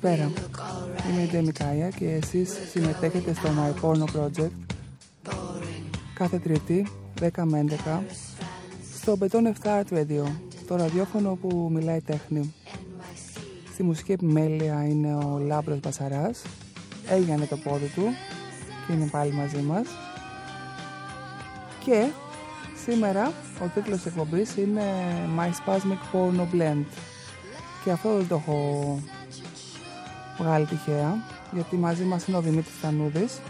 Καλησπέρα. Είμαι η Ντέμι Κάια και εσείς συμμετέχετε στο My Porno Project κάθε Τρίτη, 10 με 11, στο Beton 7 Art Radio, το ραδιόφωνο που μιλάει τέχνη. Στη μουσική επιμέλεια είναι ο Λάμπρος Μπασαράς, έγινε το πόδι του και είναι πάλι μαζί μας. Και σήμερα ο τίτλος της εκπομπής είναι My Spasmic Porno Blend και αυτό δεν το έχω βγάλει τυχαία γιατί μαζί μας είναι ο Δημήτρης Τανούδης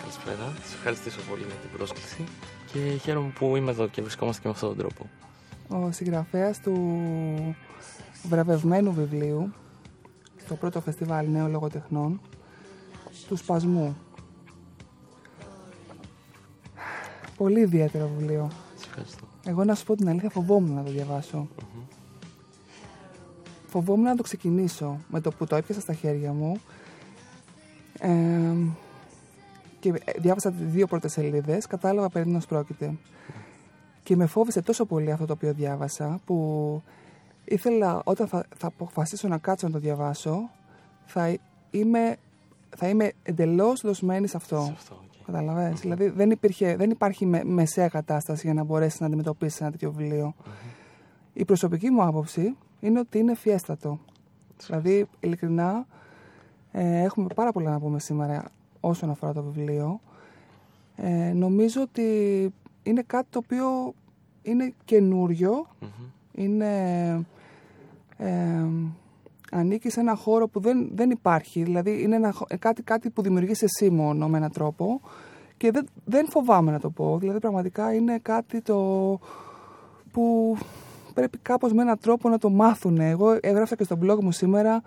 Καλησπέρα, σας ευχαριστήσω πολύ για την πρόσκληση και χαίρομαι που είμαι εδώ και βρισκόμαστε και με αυτόν τον τρόπο. ο συγγραφέας του βραβευμένου βιβλίου στο πρώτο φεστιβάλ νέων λογοτεχνών του Σπασμού. Πολύ ιδιαίτερο βιβλίο. Σας ευχαριστώ. Εγώ να σου πω την αλήθεια φοβόμουν να το διαβασω Φοβόμουν να το ξεκινήσω με το που το έπιασα στα χέρια μου. Ε, και διάβασα τις δύο πρώτες σελίδες, κατάλαβα περί τίνος πρόκειται. Και με φόβησε τόσο πολύ αυτό το οποίο διάβασα, που ήθελα όταν θα, θα αποφασίσω να κάτσω να το διαβάσω, θα είμαι, θα είμαι εντελώς δοσμένη σε αυτό. Σε αυτό, οκ. Καταλαβες; Δηλαδή δεν, υπήρχε, δεν υπάρχει με, μεσαία κατάσταση για να μπορέσεις να αντιμετωπίσεις ένα τέτοιο βιβλίο. Η προσωπική μου άποψη είναι ότι είναι ευφυέστατο. Δηλαδή, ειλικρινά, ε, έχουμε πάρα πολλά να πούμε σήμερα όσον αφορά το βιβλίο. Ε, νομίζω ότι είναι κάτι το οποίο είναι καινούριο, Μμμ. είναι, ε, ανήκει σε ένα χώρο που δεν, δεν υπάρχει. Δηλαδή, είναι ένα, χω- ε, κάτι, κάτι που δημιουργείς εσύ μόνο με έναν τρόπο και δεν, δεν φοβάμαι να το πω. Δηλαδή, πραγματικά είναι κάτι το που πρέπει κάπως με έναν τρόπο να το μάθουν. Εγώ έγραψα και στο blog μου σήμερα,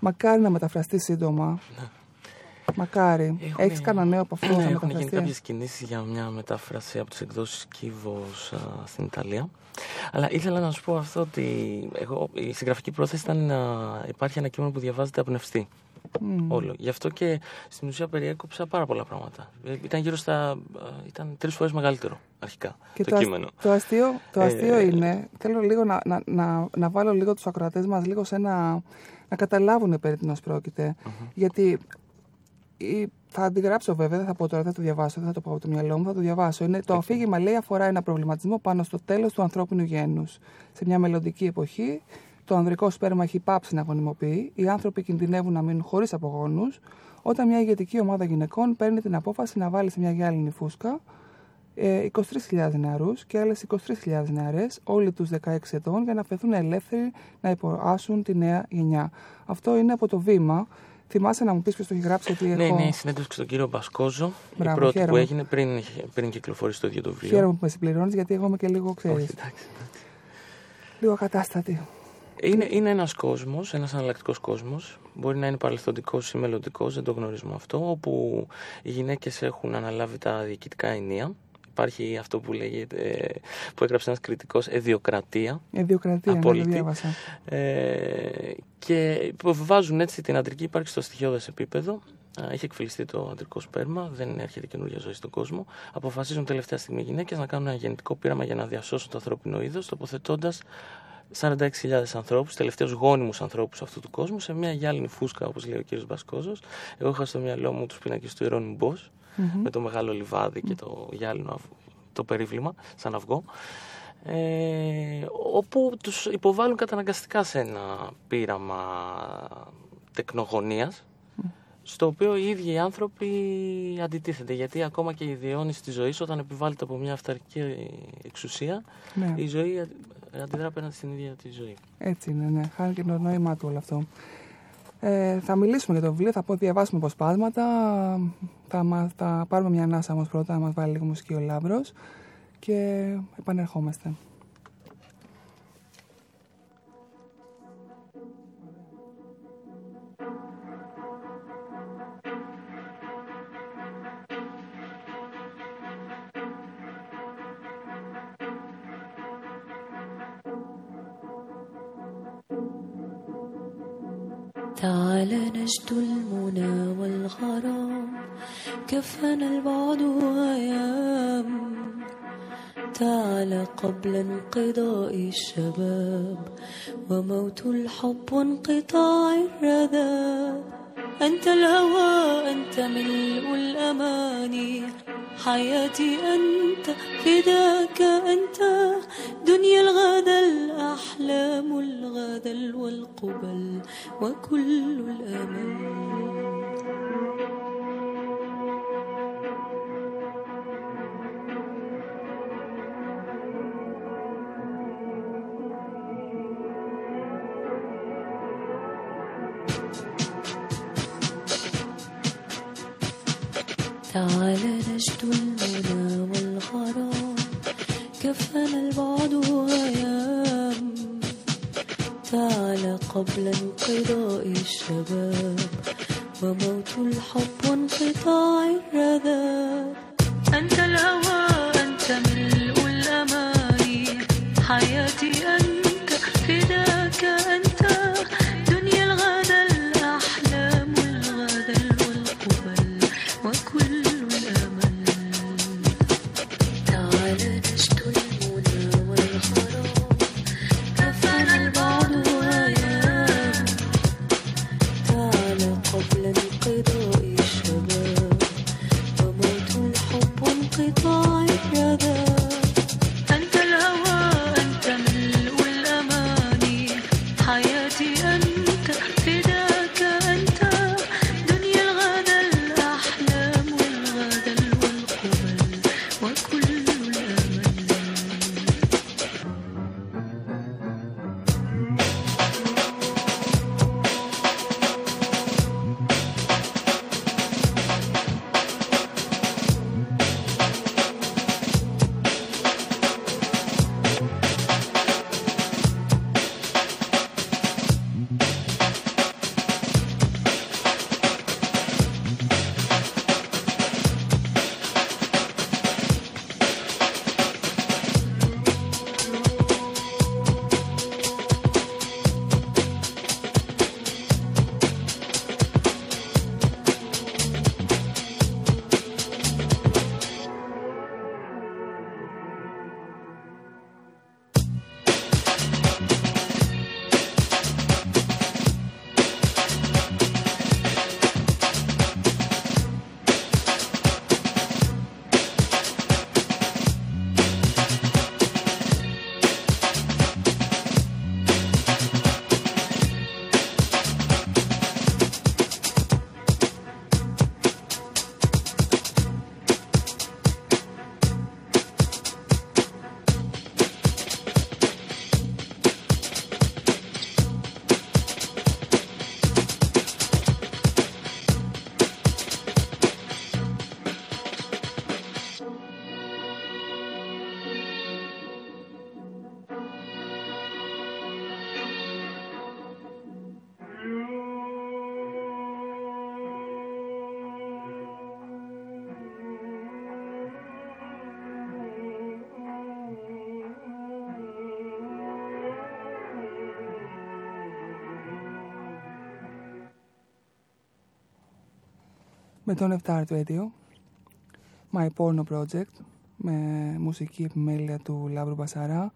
μακάρι να μεταφραστεί σύντομα. Μακάρι. Έχουμε- Έχεις κανένα νέο από αυτό να Ναι, έχουν γίνει μεταφραστεί. κάποιες κινήσεις για μια μετάφραση από τις εκδόσεις Κίβος α, στην Ιταλία. Αλλά ήθελα να σου πω αυτό ότι εγώ, η συγγραφική πρόθεση ήταν να υπάρχει ένα κείμενο που διαβάζεται απνευστή. Μμ. Όλο. Γι' αυτό και στην ουσία περιέκοψα πάρα πολλά πράγματα. Ε, Ήταν γύρω στα. α, ήταν τρεις φορές μεγαλύτερο αρχικά Και το, το, ασ- κείμενο. το αστείο, το Ε, αστείο είναι, θέλω λίγο να, να, να, να βάλω λίγο τους ακροατές μας λίγο σε ένα, να καταλάβουν περί τίνος πρόκειται. Γιατί η- θα αντιγράψω βέβαια, δεν θα πω τώρα, δεν θα το διαβάσω, δεν θα το πω από το μυαλό μου, θα το διαβάσω. Είναι, το αφήγημα λέει αφορά ένα προβληματισμό πάνω στο τέλος του ανθρώπινου γένους. Σε μια μελλοντική εποχή, το ανδρικό σπέρμα έχει πάψει να γονιμοποιεί, οι άνθρωποι κινδυνεύουν να μείνουν χωρίς απογόνους, όταν μια ηγετική ομάδα γυναικών παίρνει την απόφαση να βάλει σε μια γυάλινη φούσκα ε, 23.000 νεαρούς και άλλες 23.000 νεαρές, όλοι τους 16 ετών, για να φεθούν ελεύθεροι να υποάσουν τη νέα γενιά. Αυτό είναι από το βήμα. Θυμάσαι να μου πεις ποιος το έχει γράψει, γιατί Ναι, έχω... είναι η συνέντευξη στον κύριο Μπασκόζο. Μπράβο, η πρώτη χαίρομαι. που έγινε πριν, πριν κυκλοφορήσει το ίδιο το βιβλίο. Χαίρομαι που με συμπληρώνεις, γιατί εγώ είμαι και λίγο, Όχι, ξέρεις, εντάξει. λίγο κατάστατη. Είναι, είναι ένας κόσμος, ένας εναλλακτικό κόσμος. Μπορεί να είναι παρελθοντικός ή μελλοντικός, δεν το γνωρίζουμε αυτό. Όπου οι γυναίκες έχουν αναλάβει τα διοικητικά ενία. Υπάρχει αυτό που λέγεται, ε, που έγραψε ένας κριτικός, εδιοκρατία. Ιδιοκρατία, να το Απόλυτη. διάβασα. Ε, και υποβιβάζουν έτσι την αντρική ύπαρξη στο στοιχειώδες επίπεδο. Α, Έχει εκφυλιστεί το αντρικό σπέρμα, δεν έρχεται καινούργια ζωή στον κόσμο. Αποφασίζουν τελευταία στιγμή οι γυναίκες να κάνουν ένα γεννητικό πείραμα για να διασώσουν το ανθρώπινο είδος, τοποθετώντας 46.000 ανθρώπους, τελευταίους γόνιμους ανθρώπους αυτού του κόσμου, σε μια γυάλινη φούσκα, όπως λέει ο κ. Μπασκόζος. Εγώ είχα στο μυαλό μου τους πίνακες του Ιερώνυμου Μπός, Μμμ. με το μεγάλο λιβάδι και το γυάλινο αυ- το περίβλημα, σαν αυγό. Ε, όπου τους υποβάλλουν καταναγκαστικά σε ένα πείραμα τεκνογωνίας στο οποίο οι ίδιοι οι άνθρωποι αντιτίθενται γιατί ακόμα και η διαιώνιση της ζωής όταν επιβάλλεται από μια αυταρχική εξουσία Ναι, η ζωή αντι- αντιδρά απέναντι στην ίδια τη ζωή. έτσι είναι, ναι. Χάνει και το νόημά του όλο αυτό. Ε, θα μιλήσουμε για το βιβλίο, θα πω διαβάσουμε αποσπάσματα. Θα, μα- θα πάρουμε μια ανάσα όμως πρώτα, να μας βάλει λίγο μουσική ο Λάμπρος και επανερχόμαστε. تعال نجد المنى والغرام كفنا البعد وأيام. تعال قبل انقضاء الشباب وموت الحب وانقطاع الرذاب. أنت الهوى أنت ملء الأماني. حياتي أنت فداك أنت. دنيا الغدا الأحلام الغدا والقبل وكل الأمل قبل انقضاء الشباب وموت الحب وانقطاع الرذاب. Με τον Art Radio, My Porno Project, με μουσική επιμέλεια του Λάμπρου Μπασαρά.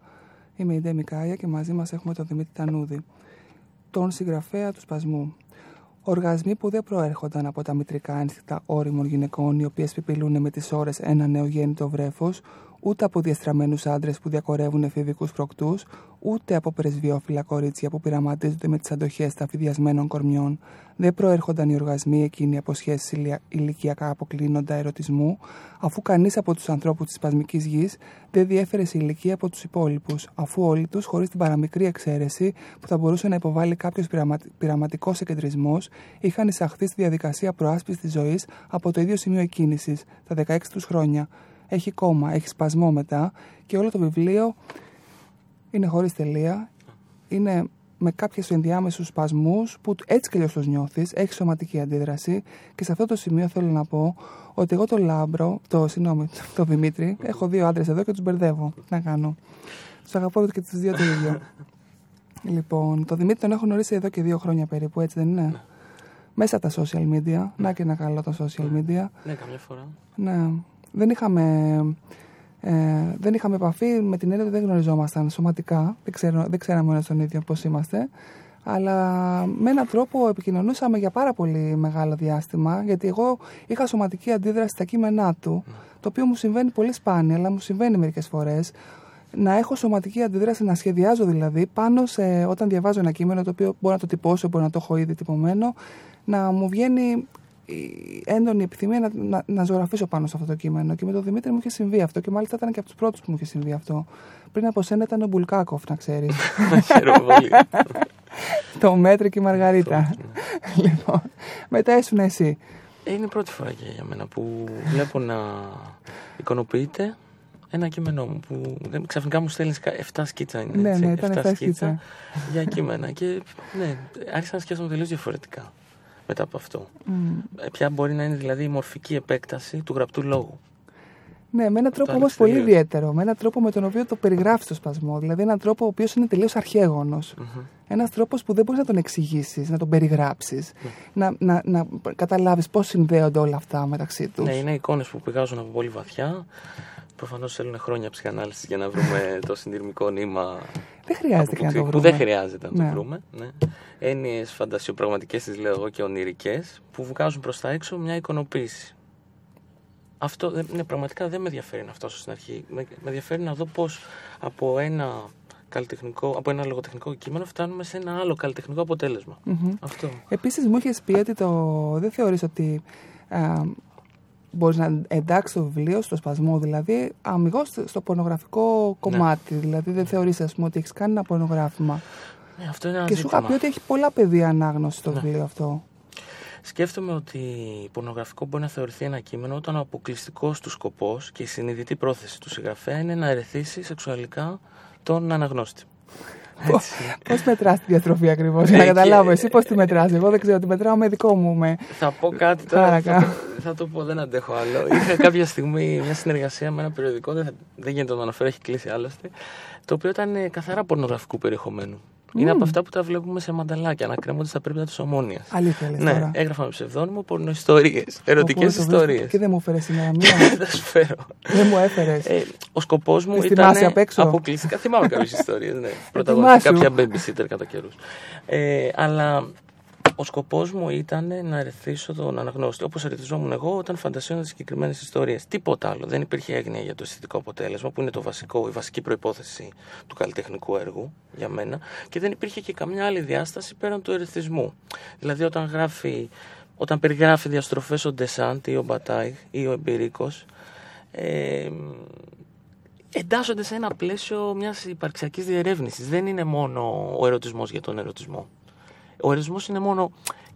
Είμαι η Ντέμι Κάια και μαζί μας έχουμε τον Δημήτρη Τανούδη, τον συγγραφέα του Σπασμού. Οργασμοί που δεν προέρχονταν από τα μητρικά ένστικτα όριμων γυναικών, οι οποίες πιπηλούν με τις ώρες ένα νεογέννητο βρέφος, ούτε από διαστραμμένους άντρες που διακορεύουν εφηβικούς προκτούς, ούτε από πρεσβειόφιλα κορίτσια που πειραματίζονται με τις αντοχές ταφιδιασμένων κορμιών. Δεν προέρχονταν οι οργασμοί εκείνοι από σχέσεις ηλικιακά αποκλίνοντα ερωτισμού, αφού κανείς από τους ανθρώπους της σπασμικής γης δεν διέφερε σε ηλικία από τους υπόλοιπους, αφού όλοι τους, χωρίς την παραμικρή εξαίρεση που θα μπορούσε να υποβάλει κάποιος πειραματικός εκεντρισμός, είχαν εισαχθεί στη διαδικασία προάσπισης της ζωής από το ίδιο σημείο εκκίνησης, τα 16 τους χρόνια. Έχει κόμμα, έχει σπασμό μετά και όλο το βιβλίο είναι χωρίς τελεία, είναι με κάποιες ενδιάμεσους σπασμούς που έτσι και αλλιώς τους νιώθεις, έχεις σωματική αντίδραση και σε αυτό το σημείο θέλω να πω ότι εγώ το Λάμπρο, το, συγγνώμη, το Δημήτρη, έχω δύο άντρες εδώ και τους μπερδεύω. Τι να κάνω. Τους αγαπώ και τους δύο το ίδιο. Λοιπόν, το Δημήτρη τον έχω γνωρίσει εδώ και δύο χρόνια περίπου, έτσι δεν είναι; Μέσα από τα social media. Να και ένα καλό τα social media. Ναι, καμιά φορά. Ναι. Δεν είχαμε, ε, δεν είχαμε επαφή με την έννοια ότι δεν γνωριζόμασταν σωματικά. Δεν, ξέρω, δεν ξέραμε ένα τον ίδιο πώς είμαστε. Αλλά με έναν τρόπο επικοινωνούσαμε για πάρα πολύ μεγάλο διάστημα. Γιατί εγώ είχα σωματική αντίδραση στα κείμενά του. Το οποίο μου συμβαίνει πολύ σπάνια, αλλά μου συμβαίνει μερικές φορές. Να έχω σωματική αντίδραση, να σχεδιάζω δηλαδή πάνω σε όταν διαβάζω ένα κείμενο το οποίο μπορώ να το τυπώσω, μπορώ να το έχω ήδη τυπωμένο, να μου βγαίνει η έντονη επιθυμία να, να, να ζωγραφίσω πάνω σε αυτό το κείμενο. Και με τον Δημήτρη μου είχε συμβεί αυτό και μάλιστα ήταν και από τους πρώτους που μου είχε συμβεί αυτό. Πριν από σένα ήταν ο Μπουλκάκοφ, να ξέρεις. Χαίρομαι πολύ. το Μέτρη και η Μαργαρίτα. λοιπόν, μετά ήσουν εσύ. Ε, Είναι η πρώτη φορά και για μένα που βλέπω να εικονοποιείται ένα κείμενό μου που δεν- ξαφνικά μου στέλνεις 7 σκίτσα. Είναι, Ναι, έτσι, ναι, ήταν εφτά 7 σκίτσα. για κείμενα. Και ναι, άρχισα να σκέφτομαι τελείως διαφορετικά μετά από αυτό. Μμ. Ε, Ποια μπορεί να είναι δηλαδή η μορφική επέκταση του γραπτού λόγου; Ναι, με έναν τρόπο όμως άλλαξε πολύ τελείως. ιδιαίτερο. Με έναν τρόπο με τον οποίο το περιγράφει το σπασμό. Δηλαδή, έναν τρόπο ο οποίος είναι τελείως αρχαίγονο. Μμμ. Ένας τρόπος που δεν μπορείς να τον εξηγήσεις, να τον περιγράψεις, Ναι. να, να, να καταλάβεις πώς συνδέονται όλα αυτά μεταξύ τους. Ναι, είναι εικόνες που πηγάζουν από πολύ βαθιά. Προφανώς θέλουν χρόνια ψυχανάλυση για να βρούμε το συντηρημικό νήμα Δεν χρειάζεται από και να που, το που βρούμε. δεν χρειάζεται να Ναι. το βρούμε. Ναι. Έννοιες φαντασιοπραγματικές τις λέω εγώ και ονειρικές που βγάζουν προς τα έξω μια εικονοποίηση. Αυτό δεν- ναι, πραγματικά δεν με ενδιαφέρει να φτάσω στην αρχή. Με, με ενδιαφέρει να δω πώς από ένα καλλιτεχνικό, από ένα λογοτεχνικό κείμενο φτάνουμε σε ένα άλλο καλλιτεχνικό αποτέλεσμα. Μμμ. Αυτό. Επίσης, μου είχες πει ότι το... δεν θεωρείς ότι α, μπορείς να εντάξει το βιβλίο στο σπασμό, δηλαδή αμυγός στο πορνογραφικό κομμάτι. Δηλαδή, δεν θεωρείς, ας πούμε, ότι έχεις κάνει ένα πορνογράφημα. Ναι, αυτό είναι ένα Και σου είχα ζήτημα. πει ότι έχει πολλά πεδία ανάγνωση το Ναι. βιβλίο αυτό. Σκέφτομαι ότι πορνογραφικό μπορεί να θεωρηθεί ένα κείμενο όταν ο αποκλειστικός του σκοπός και η συνειδητή πρόθεση του συγγραφέα είναι να ερεθίσει σεξουαλικά τον αναγνώστη. Έτσι. Πώς μετράς τη διατροφή ακριβώς, για να Ε, και- καταλάβω. Εσύ πώς τη μετράς. Εγώ δεν ξέρω, τη μετράω με δικό μου. Με... θα πω κάτι τώρα. Χάρακα. Θα, το- θα το πω, δεν αντέχω άλλο. Είχα κάποια στιγμή μια συνεργασία με ένα περιοδικό, δεν, θα- δεν γίνεται να το αναφέρω, έχει κλείσει άλλωστε. Το οποίο ήταν ε, καθαρά πορνογραφικού περιεχομένου. Είναι από αυτά που τα βλέπουμε σε μανταλάκια, να κρέμονται στα περίπτωτα της ομόνοια. Αλήθεια, λες Ναι, τώρα. έγραφα με ψευδόνυμο πορνοϊστορίες, ερωτικές Οπότε το βρίσκω- ιστορίες. Και δεν μου έφερες σήμερα μία. Θα σου φέρω. δεν μου έφερες. Ε, ο σκοπός μου Τις ήταν. θυμάσαι απ' έξω; Αποκλειστικά. Θυμάμαι κάποιες ιστορίες. Ναι. Πρωταγωνιστικά θυμάσαι; κάποια babysitter κατά καιρούς. Ε, αλλά ο σκοπός μου ήταν να ερεθίσω τον αναγνώστη. Όπως ερεθιζόμουν εγώ όταν φαντασίωνα τις συγκεκριμένες ιστορίες. Τίποτα άλλο. Δεν υπήρχε έγνοια για το αισθητικό αποτέλεσμα, που είναι το βασικό, η βασική προπόθεση του καλλιτεχνικού έργου για μένα. Και δεν υπήρχε και καμιά άλλη διάσταση πέραν του ερεθισμού. Δηλαδή, όταν γράφει. Όταν περιγράφει διαστροφές ο Ντεσάντ ή ο Μπατάι ή ο Εμπειρίκος ε, εντάσσονται σε ένα πλαίσιο μιας υπαρξιακής διερεύνησης. Δεν είναι μόνο ο ερωτισμός για τον ερωτισμό. Ο ερωτισμός είναι μόνο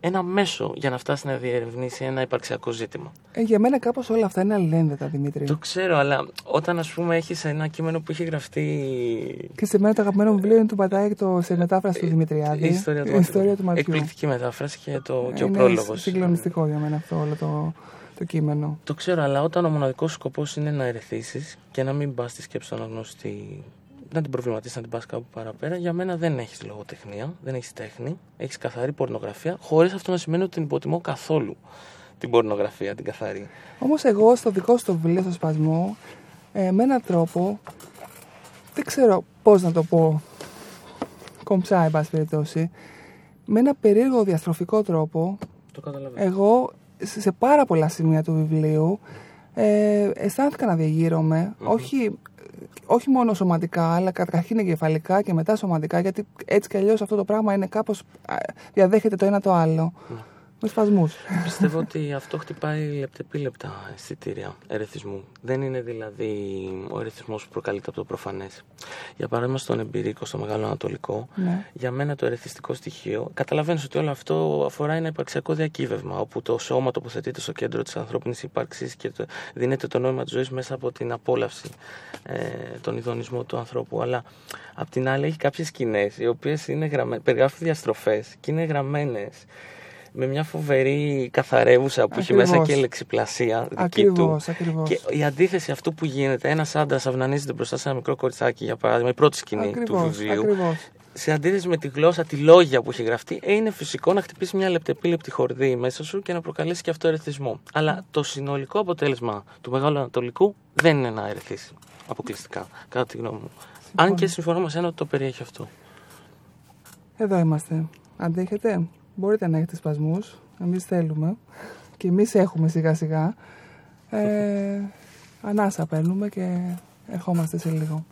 ένα μέσο για να φτάσει να διερευνήσει ένα υπαρξιακό ζήτημα. Ε, για μένα κάπως όλα αυτά είναι αλληλένδετα, Δημήτρη. Το ξέρω, αλλά όταν ας πούμε έχεις ένα κείμενο που έχει γραφτεί Και σε μένα το αγαπημένο μου βιβλίο είναι του Πατάκη το, σε μετάφραση του Δημητριάδη. η ιστορία του, Η ιστορία του Ματιού. Εκπληκτική μετάφραση και, το, και ο είναι πρόλογος. συγκλονιστικό για μένα αυτό όλο το, το κείμενο. Το ξέρω, αλλά όταν ο μοναδικός σκοπός είναι να ερεθίσεις και να μην πας στη σκέψη του αναγνώστη, να την προβληματίσεις, να την πας κάπου παραπέρα, για μένα δεν έχεις λογοτεχνία, δεν έχεις τέχνη, έχεις καθαρή πορνογραφία, χωρίς αυτό να σημαίνει ότι την υποτιμώ καθόλου την πορνογραφία, την καθαρή. Όμως εγώ στο δικό σου το βιβλίο, στο σπασμό, ε, με έναν τρόπο, δεν ξέρω πώς να το πω, κομψά, εν πάση περιπτώσει, με ένα περίεργο διαστροφικό τρόπο, Το καταλαβαίνω. εγώ σε σε πάρα πολλά σημεία του βιβλίου ε, αισθάνθηκα να διαγείρομαι, όχι, όχι μόνο σωματικά, αλλά καταρχήν εγκεφαλικά και μετά σωματικά, γιατί έτσι κι αλλιώς αυτό το πράγμα είναι κάπως, α, διαδέχεται το ένα το άλλο. Με σπασμούς. Πιστεύω ότι αυτό χτυπάει λεπτεπίλεπτα αισθητήρια ερεθισμού. Δεν είναι δηλαδή ο ερεθισμός που προκαλείται από το προφανές. Για παράδειγμα, στον εμπειρίκο, στο Μεγάλο Ανατολικό, Ναι. για μένα το ερεθιστικό στοιχείο, καταλαβαίνω ότι όλο αυτό αφορά ένα υπαρξιακό διακύβευμα, όπου το σώμα τοποθετείται στο κέντρο της ανθρώπινης ύπαρξης και το, δίνεται το νόημα της ζωής μέσα από την απόλαυση, ε, τον ειδονισμό του ανθρώπου. Αλλά απ' την άλλη έχει κάποιες σκηνές, οι οποίες περιγράφουν διαστροφές και είναι γραμμένες με μια φοβερή καθαρεύουσα που έχει μέσα Ακριβώς. και λεξιπλασία δική του. Ακριβώς, ακριβώς. Και η αντίθεση αυτού που γίνεται, ένας άντρας αυνανίζεται μπροστά σε ένα μικρό κοριτσάκι, για παράδειγμα, η πρώτη σκηνή του Ακριβώς, βιβλίου. ακριβώς. σε αντίθεση με τη γλώσσα, τη λόγια που έχει γραφτεί, ε, είναι φυσικό να χτυπήσει μια λεπτεπίλεπτη χορδή μέσα σου και να προκαλέσει και αυτό ερεθισμό. Αλλά το συνολικό αποτέλεσμα του Μεγάλου Ανατολικού δεν είναι να ερεθίσει. Αποκλειστικά, κατά τη γνώμη μου. Αν και συμφωνώ με σένα ότι το περιέχει αυτό. Εδώ είμαστε. Αντέχετε; Μπορείτε να έχετε σπασμούς. Εμείς θέλουμε. Και εμείς έχουμε σιγά σιγά. Ε, ανάσα παίρνουμε και ερχόμαστε σε λίγο.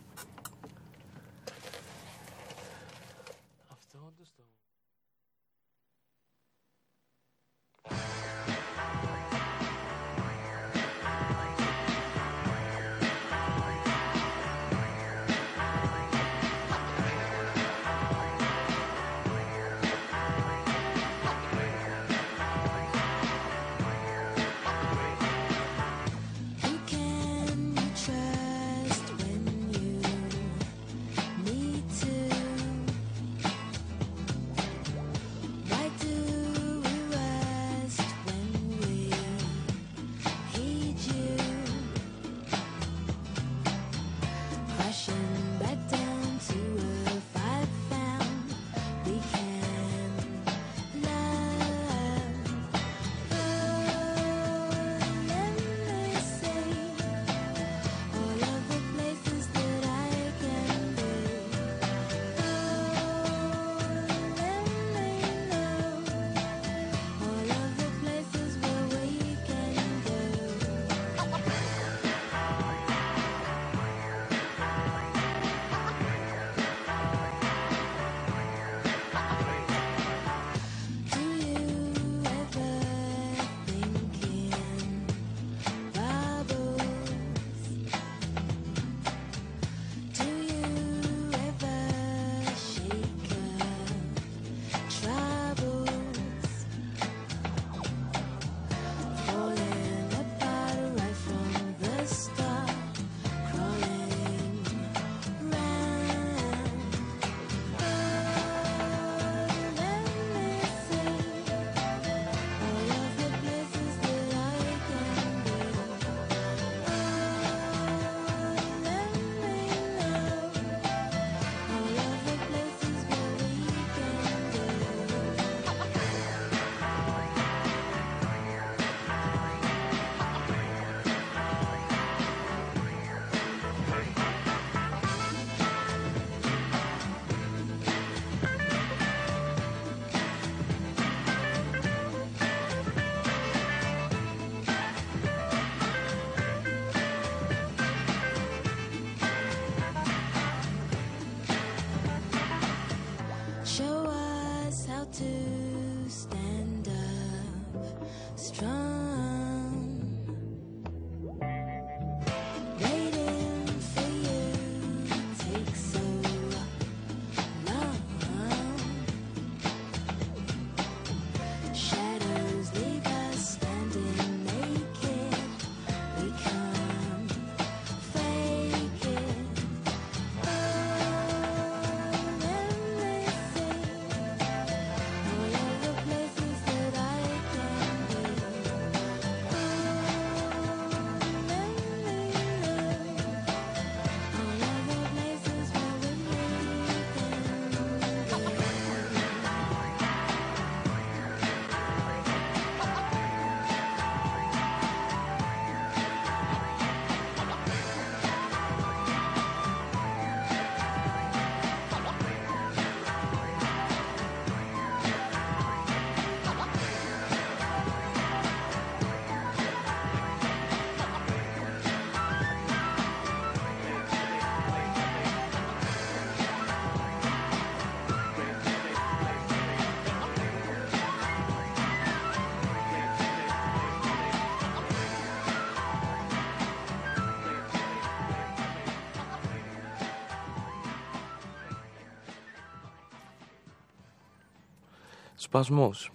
Σπασμός.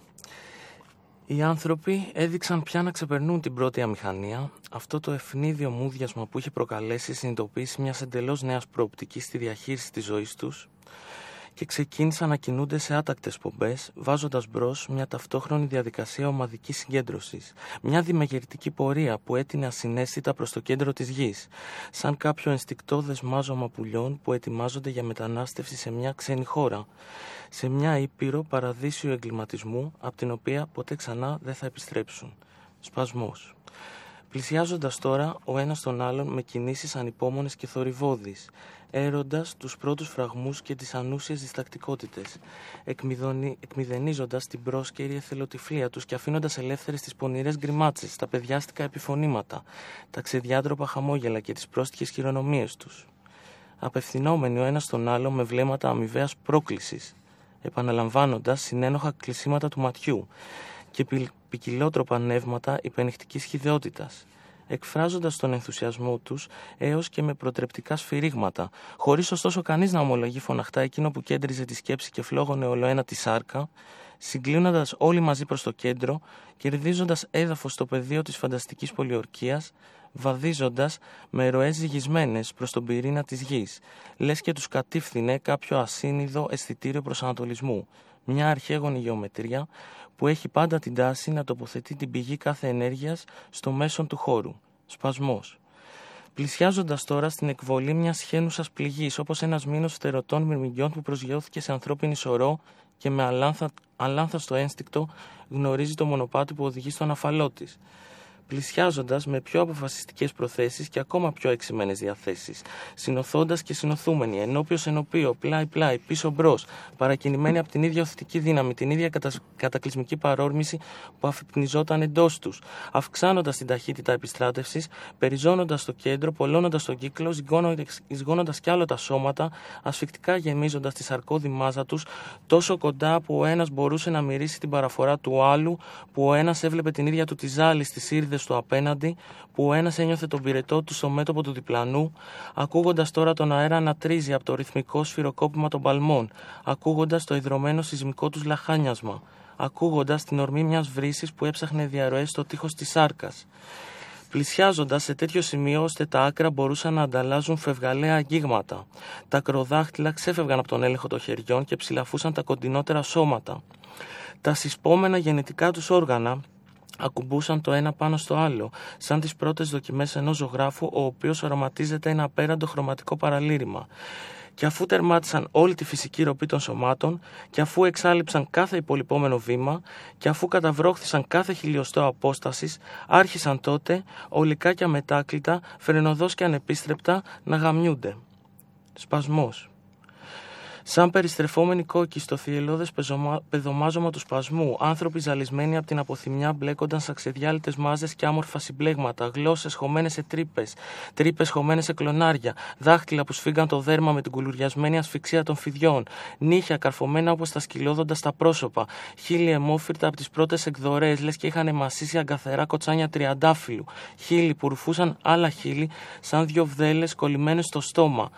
Οι άνθρωποι έδειξαν πια να ξεπερνούν την πρώτη αμηχανία, αυτό το ευνίδιο μούδιασμα που είχε προκαλέσει η συνειδητοποίηση μιας εντελώς νέας προοπτικής στη διαχείριση της ζωής τους και ξεκίνησαν να κινούνται σε άτακτες πομπές, βάζοντας μπρος μια ταυτόχρονη διαδικασία ομαδικής συγκέντρωσης. Μια δημεγερτική πορεία που έτεινε ασυναίσθητα προς το κέντρο της γης, σαν κάποιο ενστικτόδες μάζωμα πουλιών που ετοιμάζονται για μετανάστευση σε μια ξένη χώρα. Σε μια ήπειρο παραδείσιου εγκληματισμού, από την οποία ποτέ ξανά δεν θα επιστρέψουν. Σπασμός. Πλησιάζοντας τώρα ο ένας τον άλλον με κινήσεις ανυπόμονες και θορυβώδεις, έροντας τους πρώτους φραγμούς και τις ανούσιες διστακτικότητες, εκμηδονι- εκμηδενίζοντας την πρόσκαιρη εθελοτυφλία τους και αφήνοντας ελεύθερες τις πονηρές γκριμάτσες, τα παιδιάστικα επιφωνήματα, τα ξεδιάντροπα χαμόγελα και τις πρόστιχες χειρονομίες τους. Απευθυνόμενοι ο ένας στον άλλο με βλέμματα αμοιβαίας πρόκλησης, επαναλαμβάνοντας συνένοχα κλεισίματα του ματιού και πι- ποικιλότροπα νεύματα υπενιχτικής χιδεότητας, εκφράζοντας τον ενθουσιασμό τους έως και με προτρεπτικά σφυρίγματα, χωρίς ωστόσο κανείς να ομολογεί φωναχτά εκείνο που κέντριζε τη σκέψη και φλόγωνε ολοένα τη σάρκα, συγκλίνοντας όλοι μαζί προς το κέντρο, κερδίζοντας έδαφος στο πεδίο της φανταστικής πολιορκίας, βαδίζοντας με ροές ζυγισμένες προς τον πυρήνα της γης, λες και τους κατήφθηνε κάποιο ασύνειδο αισθητήριο προσανατολισμού, μια αρχαίγονη γεωμετρία που έχει πάντα την τάση να τοποθετεί την πηγή κάθε ενέργειας στο μέσον του χώρου. Σπασμός. Πλησιάζοντας τώρα στην εκβολή μιας χένουσας πληγής, όπως ένας μήνος φτερωτών μυρμηγκιών που προσγειώθηκε σε ανθρώπινη σωρό και με αλάνθα, αλάνθαστο ένστικτο γνωρίζει το μονοπάτι που οδηγεί στον αφαλό της. Πλησιάζοντας με πιο αποφασιστικές προθέσεις και ακόμα πιο εξημένες διαθέσεις, συνοθώντας και συνοθούμενοι, ενώπιος ενωπίο, πλάι-πλάι, πίσω-μπρο, παρακινημένοι από την ίδια οθητική δύναμη, την ίδια κατα... κατακλυσμική παρόρμηση που αφυπνιζόταν εντός τους, αυξάνοντας την ταχύτητα επιστράτευσης, περιζώνοντας το κέντρο, πολλώνοντας τον κύκλο, σγώνοντας κι άλλο τα σώματα, ασφικτικά γεμίζοντας τη σαρκώδη μάζα τους, τόσο κοντά που ο ένας μπορούσε να μυρίσει την παραφορά του άλλου, που ο ένας έβλεπε την ίδια του τη ζάλη στις ήρδε του απέναντι, που ο ένας ένιωθε τον πυρετό του στο μέτωπο του διπλανού, ακούγοντας τώρα τον αέρα να τρίζει από το ρυθμικό σφυροκόπημα των παλμών, ακούγοντας το ιδρωμένο σεισμικό τους λαχάνιασμα, ακούγοντας την ορμή μιας βρύσης που έψαχνε διαρροές στο τείχος της σάρκας. Πλησιάζοντας σε τέτοιο σημείο ώστε τα άκρα μπορούσαν να ανταλλάζουν φευγαλαία αγγίγματα. Τα ακροδάχτυλα ξέφευγαν από τον έλεγχο των χεριών και ψηλαφούσαν τα κοντινότερα σώματα. Τα συσπόμενα γενετικά τους όργανα ακουμπούσαν το ένα πάνω στο άλλο, σαν τις πρώτες δοκιμές ενός ζωγράφου ο οποίος αρωματίζεται ένα απέραντο χρωματικό παραλήρημα. Και αφού τερμάτισαν όλη τη φυσική ροπή των σωμάτων, και αφού εξάλληψαν κάθε υπολοιπόμενο βήμα, και αφού καταβρόχθησαν κάθε χιλιοστό απόστασης, άρχισαν τότε, ολικά και αμετάκλητα, φρενοδός και ανεπίστρεπτα, να γαμιούνται. Σπασμός. Σαν περιστρεφόμενοι κόκκι στο θυελώδες πεδομάζωμα του σπασμού, άνθρωποι ζαλισμένοι από την αποθυμιά μπλέκονταν σαν ξεδιάλυτες μάζες και άμορφα συμπλέγματα, γλώσσες χωμένες σε τρύπες, τρύπες χωμένες σε κλονάρια, δάχτυλα που σφίγγαν το δέρμα με την κουλουριασμένη ασφυξία των φιδιών, νύχια καρφωμένα όπως τα σκυλόδοντα στα πρόσωπα, χείλη αιμόφυρτα από τις πρώτες εκδορές, λες και είχαν μασίσει αγκαθερά κοτσάνια τριαντάφυλλου, χείλη που ρουφούσαν άλλα χείλη σαν δυο βδέλες κολλημένες στο στόμα,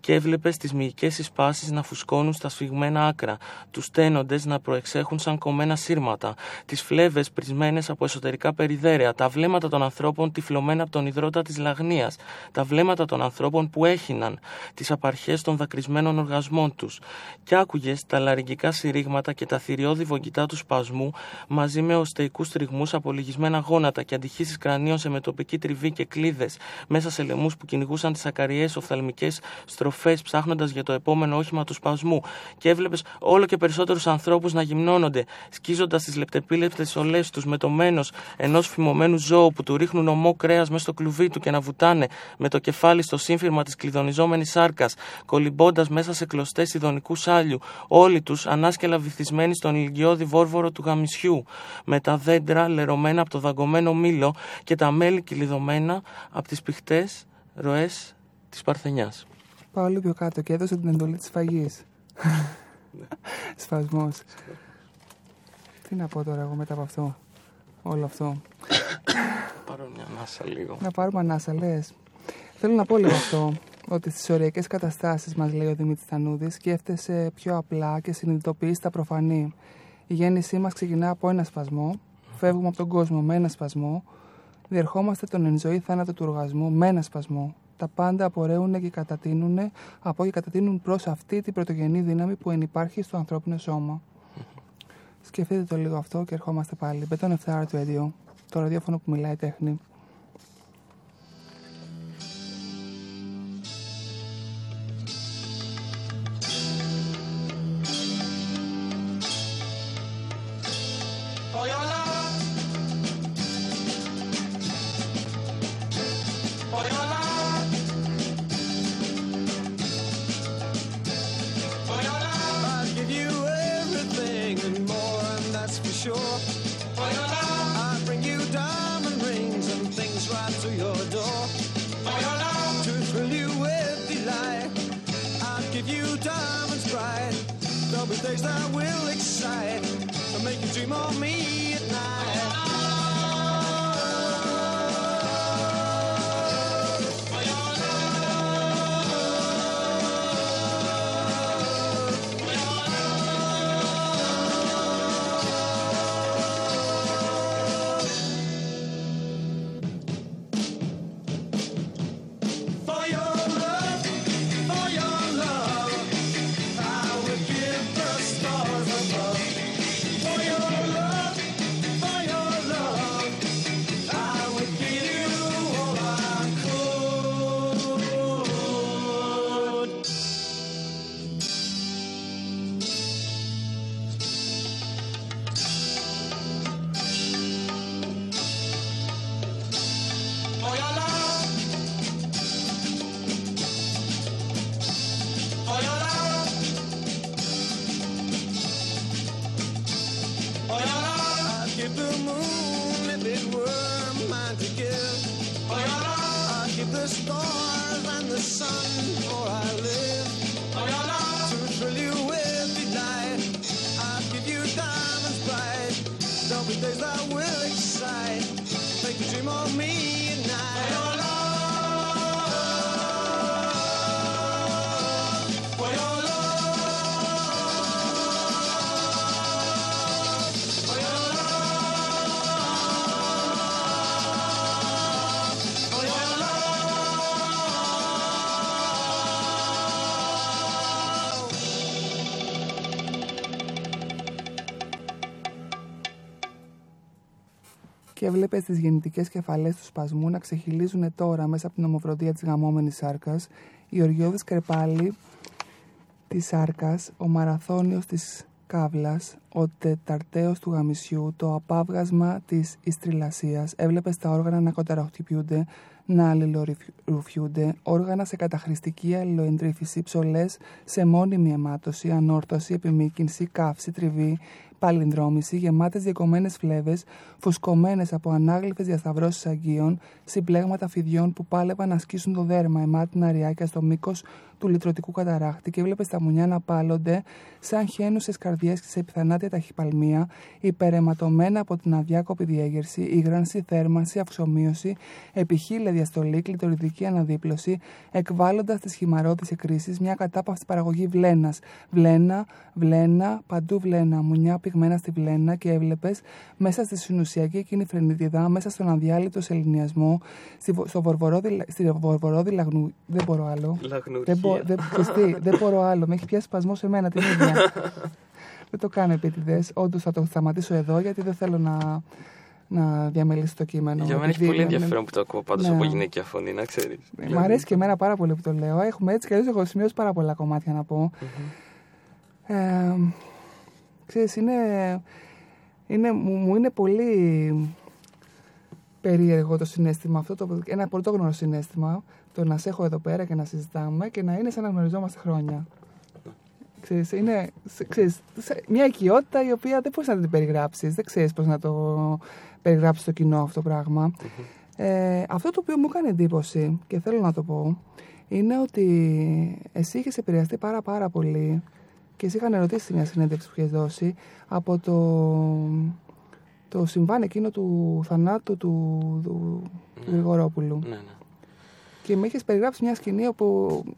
και έβλεπε τι μυϊκές εισπάσεις να φουσκώνουν στα σφιγμένα άκρα, τους τένοντες να προεξέχουν σαν κομμένα σύρματα, τις φλέβες πρισμένες από εσωτερικά περιδέρεα, τα βλέμματα των ανθρώπων τυφλωμένα από τον υδρότα της λαγνίας, τα βλέμματα των ανθρώπων που έχιναν, τις απαρχές των δακρυσμένων οργασμών τους. Και άκουγες τα λαρυγγικά συρρήγματα και τα θηριώδη βογγητά του σπασμού μαζί με οστεϊκούς τριγμούς από λυγισμένα γόνατα και αντιχήσεις κρανίων σε μετοπική τριβή και κλίδες μέσα σε λαιμού που κυνηγούσαν τις ακαριές οφθαλμικές στροφές ψάχνοντας για το επόμενο όχημα του σπασμού και έβλεπες όλο και περισσότερους ανθρώπους να γυμνώνονται, σκίζοντας τις λεπτεπίλεπτε ολέ τους με το μένος ενός φημωμένου ζώου που του ρίχνουν ομό κρέας μέσα στο κλουβί του και να βουτάνε με το κεφάλι στο σύμφυρμα της κλειδονιζόμενης σάρκας, κολυμπώντας μέσα σε κλωστές ειδονικούς σάλιου, όλοι τους ανάσκελα βυθισμένοι στον ηλικιώδη βόρβορο του γαμισιού, με τα δέντρα λερωμένα από το δαγκωμένο μήλο και τα μέλη κυλιδωμένα από τις πηχτές ροές της Παρθενιάς. Πάω λίγο πιο κάτω και έδωσε την εντολή της φαγής. Σπασμός. Τι να πω τώρα εγώ μετά από αυτό. Όλο αυτό. Πάρω μια ανάσα λίγο. Να πάρουμε ανάσα, λες. Θέλω να πω λίγο αυτό. Ότι στις οριακές καταστάσεις, μας λέει ο Δημήτρης Τανούδης, σκέφτεσαι πιο απλά και συνειδητοποιείς τα προφανή. Η γέννησή μας ξεκινά από ένα σπασμό, φεύγουμε από τον κόσμο με ένα σπασμό, διερχόμαστε τον εν ζωή θάνατο του οργασμού με ένα σπασμό. Τα πάντα απορρέουν και κατατείνουν από και κατατείνουν προς αυτή την πρωτογενή δύναμη που ενυπάρχει στο ανθρώπινο σώμα. Σκεφτείτε το λίγο αυτό και ερχόμαστε πάλι. Μπετόν 7 Radio, το ραδιόφωνο που μιλάει τέχνη. Και έβλεπε τις γεννητικές κεφαλές του σπασμού να ξεχυλίζουν τώρα μέσα από την ομοφροντία της γαμόμενης σάρκας, η οργιώδη κρεπάλι της σάρκας, ο μαραθώνιος της κάβλα, ο τεταρταίο του γαμισιού, το απάβγασμα της ιστριλασίας. Έβλεπες τα όργανα να κονταροχτυπιούνται, να αλληλορουφιούνται, όργανα σε καταχρηστική αλληλοεντρίφηση, ψολέ σε μόνιμη αιμάτωση, ανόρθωση, επιμήκυνση, καύση, τριβή, παλινδρόμηση, γεμάτες διακομμένες φλέβες, φουσκωμένες από ανάγλυφες διασταυρώσει αγγείων, συμπλέγματα φιδιών που πάλευαν να ασκήσουν το δέρμα, αιμάτινα αριάκια στο μήκος του λυτρωτικού καταράχτη και έβλεπε τα μουνιά να πάλλονται σαν χαίνουσε καρδιές και σε πιθανάτια ταχυπαλμία, υπεραιματωμένα από την αδιάκοπη διέγερση, υγράνση, θέρμανση, αυξομοίωση, επιχείλια διαστολή, κλειτοριδική αναδίπλωση, εκβάλλοντας τις χυμαρώδει εκκρίσει μια κατάπαυστη παραγωγή βλένας. Βλένα, βλένα, παντού βλένα, μουνιά πυγμένα στη βλένα και έβλεπες μέσα στη συνουσιακή εκείνη φρενίτιδα, μέσα στον αδιάλειτο σεληνιασμό, στη, βο- στο βορβορόδι, στη βορβορόδι λαγνου. Δεν μπορώ άλλο. Λαγνουρχία. Δεν, μπο, δεν, Χριστί, δεν μπορώ άλλο. Με έχει πιάσει σπασμό σε μένα την ίδια. δεν το κάνω επίτηδες. Όντως θα το σταματήσω εδώ γιατί δεν θέλω να, να διαμελήσω το κείμενο. Για μένα έχει Επειδή πολύ με- ενδιαφέρον που το ακούω πάντως Ναι. από γυναικεία φωνή, να ξέρεις. Μ' αρέσει και εμένα πάρα πολύ που το λέω. Έχουμε έτσι και αλλιώς έχω σημειώσει πάρα πολλά κομμάτια να πω. Ε, ξέρεις, είναι, είναι, μου, μου είναι πολύ περίεργο το συνέστημα αυτό, το, ένα πρωτόγνωρο συνέστημα, το να σε έχω εδώ πέρα και να συζητάμε και να είναι σαν να γνωριζόμαστε χρόνια. Ξέρεις, είναι σε- ξέρεις, σε- μια οικειότητα η οποία δεν μπορείς να την περιγράψεις, δεν ξέρεις πώς να το περιγράψεις στο κοινό αυτό το πράγμα. Ε, αυτό το οποίο μου έκανε εντύπωση και θέλω να το πω είναι ότι εσύ είχες επηρεαστεί πάρα πάρα πολύ και σε είχαν ερωτήσει σε μια συνέντευξη που είχες δώσει από το, το συμβάν εκείνο του θανάτου του, του, του Γρηγορόπουλου. Ναι, ναι. Και με είχες περιγράψει μια σκηνή όπου.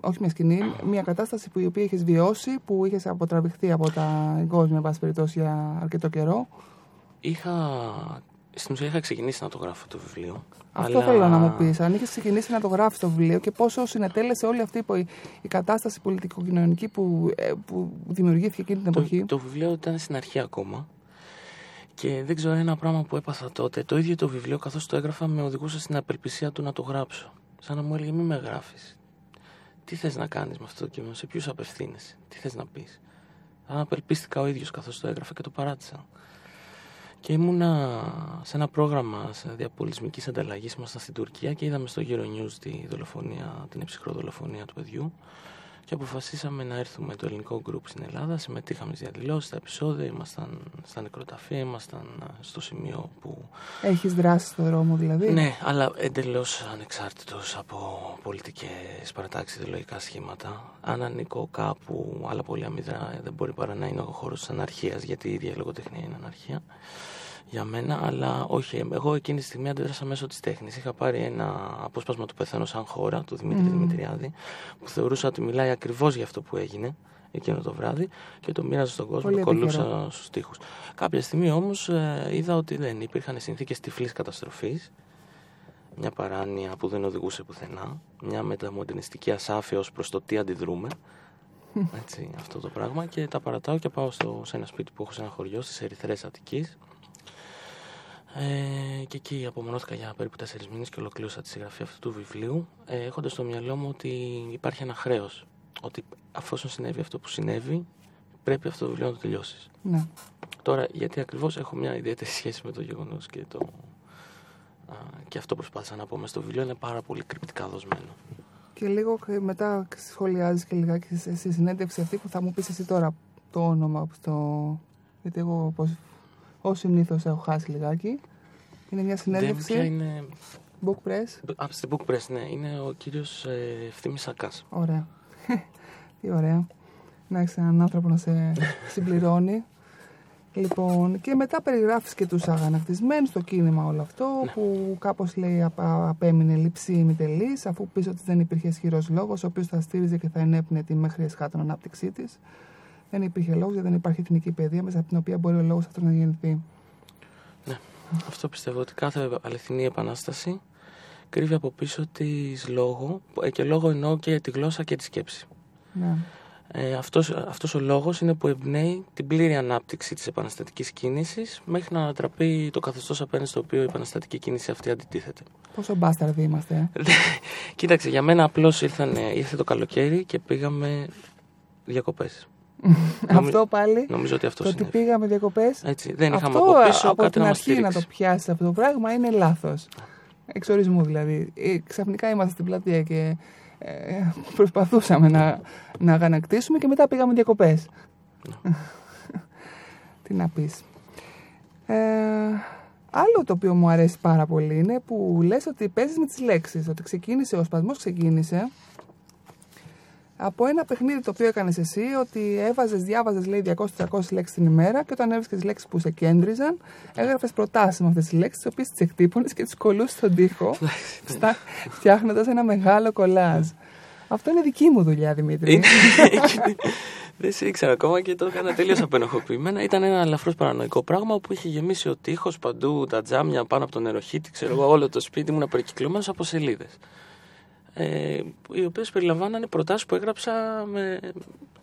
Όχι μια σκηνή, μια κατάσταση που η οποία είχες βιώσει, που είχες αποτραβηχθεί από τα εγκόσμια, εν πάση περιπτώσει, για αρκετό καιρό. Είχα στην ουσία είχα ξεκινήσει να το γράφω το βιβλίο. Αυτό αλλά- θέλω να μου πεις. Αν είχες ξεκινήσει να το γράφεις το βιβλίο και πόσο συνετέλεσε όλη αυτή η, η κατάσταση πολιτικοκοινωνική που, ε, που δημιουργήθηκε εκείνη την Το, εποχή; το βιβλίο ήταν στην αρχή ακόμα. Και δεν ξέρω ένα πράγμα που έπαθα τότε. Το ίδιο το βιβλίο, καθώς το έγραφα, με οδηγούσε στην απελπισία του να το γράψω. Σαν να μου έλεγε: Μην με γράφεις. Τι θες να κάνεις με αυτό το κείμενο, σε ποιους απευθύνεσαι, τι θες να πεις. Αν απελπίστηκα ο ίδιος καθώς το έγραφα και το παράτησα. Και ήμουνα σε ένα πρόγραμμα σε διαπολισμικής ανταλλαγής, ήμασταν στην Τουρκία και είδαμε στο Euronews τη δολοφονία, την εψυχρό δολοφονία του παιδιού και αποφασίσαμε να έρθουμε το ελληνικό γκρουπ στην Ελλάδα. Συμμετείχαμε στις διαδηλώσεις, στα επεισόδια, ήμασταν στα νεκροταφεία, ήμασταν α, στο σημείο που. Έχεις δράσει στο δρόμο δηλαδή; Ναι, αλλά εντελώς ανεξάρτητος από πολιτικές παρατάξεις, ιδεολογικά σχήματα. Αν ανήκω κάπου, αλλά πολύ αμυδρά, δεν μπορεί παρά να είναι ο χώρος της αναρχίας, γιατί η ίδια η λογοτεχνία είναι αναρχία για μένα, αλλά όχι. Εγώ εκείνη τη στιγμή αντέδρασα μέσω της τέχνης. Είχα πάρει ένα απόσπασμα του Πεθαίνω σαν χώρα, του Δημήτρη Μμμ. Δημητριάδη, που θεωρούσα ότι μιλάει ακριβώς για αυτό που έγινε εκείνο το βράδυ και το μοίραζα στον κόσμο, Πολύ το κολούσα επίκαιρο. στους τοίχους. Κάποια στιγμή όμως είδα ότι δεν υπήρχαν συνθήκες τυφλής καταστροφής. Μια παράνοια που δεν οδηγούσε πουθενά. Μια μεταμοντernιστική ασάφεια ως προς το τι αντιδρούμε. Έτσι, αυτό το πράγμα. Και τα παρατάω και πάω στο, σε ένα σπίτι που έχω σε ένα χωριό στις Ερυθρές Αττικής. Ε, και εκεί απομονώθηκα για περίπου τέσσερις μήνες και ολοκλήρωσα τη συγγραφή αυτού του βιβλίου, ε, έχοντας στο μυαλό μου ότι υπάρχει ένα χρέος. Ότι αφόσον συνέβη αυτό που συνέβη, πρέπει αυτό το βιβλίο να το τελειώσεις. Ναι. Τώρα, γιατί ακριβώς έχω μια ιδιαίτερη σχέση με το γεγονός και το. Α, και αυτό προσπάθησα να πω μες στο βιβλίο, είναι πάρα πολύ κρυπτικά δοσμένο. Και λίγο και μετά σχολιάζεις και λιγάκι σε- στη συνέντευξη αυτή που θα μου πεις εσύ τώρα το όνομα. Στο... Γιατί εγώ όπως, ως συνήθως έχω χάσει λιγάκι. Είναι μια Δεν ποια συνέντευξη. είναι; Book Press. Α, στην Book Press, ναι, είναι ο κύριος ε, Ευθύμης Σακάς. Ωραία. Τι ωραία. Να έχει έναν άνθρωπο να σε συμπληρώνει. Λοιπόν, και μετά περιγράφεις και τους αγανακτισμένους στο κίνημα όλο αυτό, που κάπως λέει απα- απέμεινε λήψη ημιτελής, αφού πεις ότι δεν υπήρχε ισχυρός λόγος, ο οποίος θα στήριζε και θα ενέπνε τη μέχρι εσχάτων ανάπτυξή της. Δεν υπήρχε λόγος γιατί δεν υπάρχει εθνική παιδεία μέσα από την οποία μπορεί ο λόγος αυτός να γεννηθεί. Αυτό πιστεύω ότι κάθε αληθινή επανάσταση κρύβει από πίσω της λόγο, ε, και λόγο εννοώ και τη γλώσσα και τη σκέψη. Ναι. Ε, αυτός, αυτός ο λόγος είναι που εμπνέει την πλήρη ανάπτυξη της επαναστατικής κίνησης μέχρι να ανατραπεί το καθεστώς απέναντι στο οποίο η επαναστατική κίνηση αυτή αντιτίθεται. Πόσο μπάσταρδοι είμαστε. ε. Κοίταξε, για μένα απλώς ήρθαν, ήρθε το καλοκαίρι και πήγαμε διακοπές. Αυτό πάλι, Νομίζω ότι αυτό το ότι συνέβη. πήγαμε διακοπές, Έτσι, δεν είχαμε αυτό από πίσω από κάτι την να μας αρχή να το στηρίξει. πιάσεις αυτό το πράγμα είναι λάθος. Εξορισμού δηλαδή. Ε, Ξαφνικά είμαστε στην πλατεία και ε, προσπαθούσαμε να, να αγανακτήσουμε και μετά πήγαμε διακοπές. Ναι. Τι να πεις. Ε, άλλο το οποίο μου αρέσει πάρα πολύ είναι που λες ότι παίζεις με τις λέξεις. Ότι ξεκίνησε, ο σπασμός ξεκίνησε από ένα παιχνίδι το οποίο έκανες εσύ, ότι έβαζες, διάβαζες λέει 200-300 λέξεις την ημέρα και όταν έβρισκες λέξεις που σε κέντριζαν, έγραφες προτάσει με αυτές τις λέξεις, τις οποίες τις εκτύπωνες και τις κολούσες στον τοίχο, φτιάχνοντας ένα μεγάλο κολάζ. Αυτό είναι δική μου δουλειά, Δημήτρη. Είναι- Δεν σε ήξερα ακόμα και το έκανα τελείως απενοχοποιημένα. Ήταν ένα ελαφρώς παρανοϊκό πράγμα που είχε γεμίσει ο τείχο παντού, τα τζάμια πάνω από τον νεροχύτη, ξέρω εγώ, όλο το σπίτι μου περικυκλωμένος από σελίδες. Ε, οι οποίες περιλαμβάνανε προτάσεις που έγραψα με,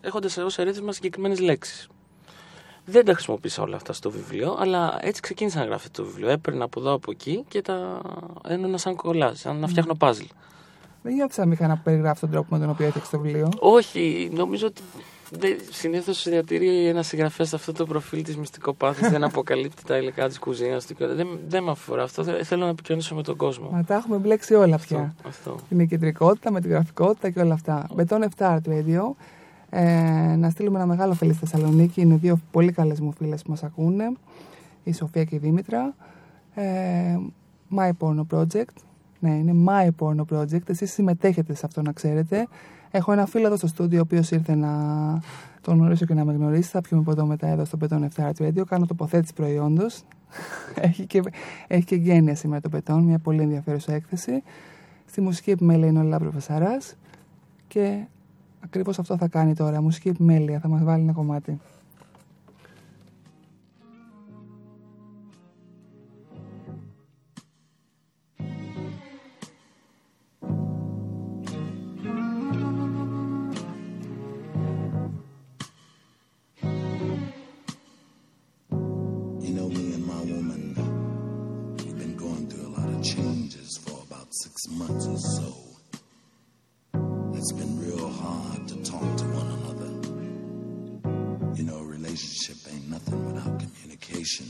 έχοντας ως ερέθισμα συγκεκριμένες λέξεις. Δεν τα χρησιμοποίησα όλα αυτά στο βιβλίο, αλλά έτσι ξεκίνησα να γράφω το βιβλίο. Έπαιρνα από εδώ από εκεί και τα ένωνα σαν κολλάζ, σαν να φτιάχνω παζλ. Δεν νιώθω σαν είχα να περιγράφεις τον τρόπο με τον οποίο έφτιαξε το βιβλίο; Όχι, νομίζω ότι συνήθως διατηρεί ένα συγγραφέας αυτό το προφίλ της μυστικοπάθειας, δεν αποκαλύπτει τα υλικά της κουζίνας. Δεν, δεν με αφορά αυτό. Θε- Θέλω να επικοινωνήσω με τον κόσμο. Μα τα έχουμε μπλέξει όλα Αυτό, πια. αυτό. Την κεντρικότητα με τη γραφικότητα και όλα αυτά. Μπετόν 7 Art Radio. Ε, να στείλουμε ένα μεγάλο φίλο στη Θεσσαλονίκη. Είναι δύο πολύ καλές μου φίλες που μας ακούνε. Η Σοφία και η Δήμητρα. Ε, My Porno Project. Ναι, είναι My Porno Project. Εσείς συμμετέχετε σε αυτό να ξέρετε. Έχω ένα φίλο εδώ στο στούντιο, ο οποίος ήρθε να τον γνωρίσω και να με γνωρίσει. Θα πιούμε ποτό μετά εδώ στο Beton 7 Art Radio. Κάνω τοποθέτηση προϊόντος. έχει, και, έχει εγκαίνια σήμερα το Beton, μια πολύ ενδιαφέρουσα έκθεση. Στη μουσική επιμέλεια είναι ο Λάμπρο Βασαράς. Και ακριβώς αυτό θα κάνει τώρα. Μουσική επιμέλεια. Θα μας βάλει ένα κομμάτι. six months or so, it's been real hard to talk to one another. You know, relationship ain't nothing without communication.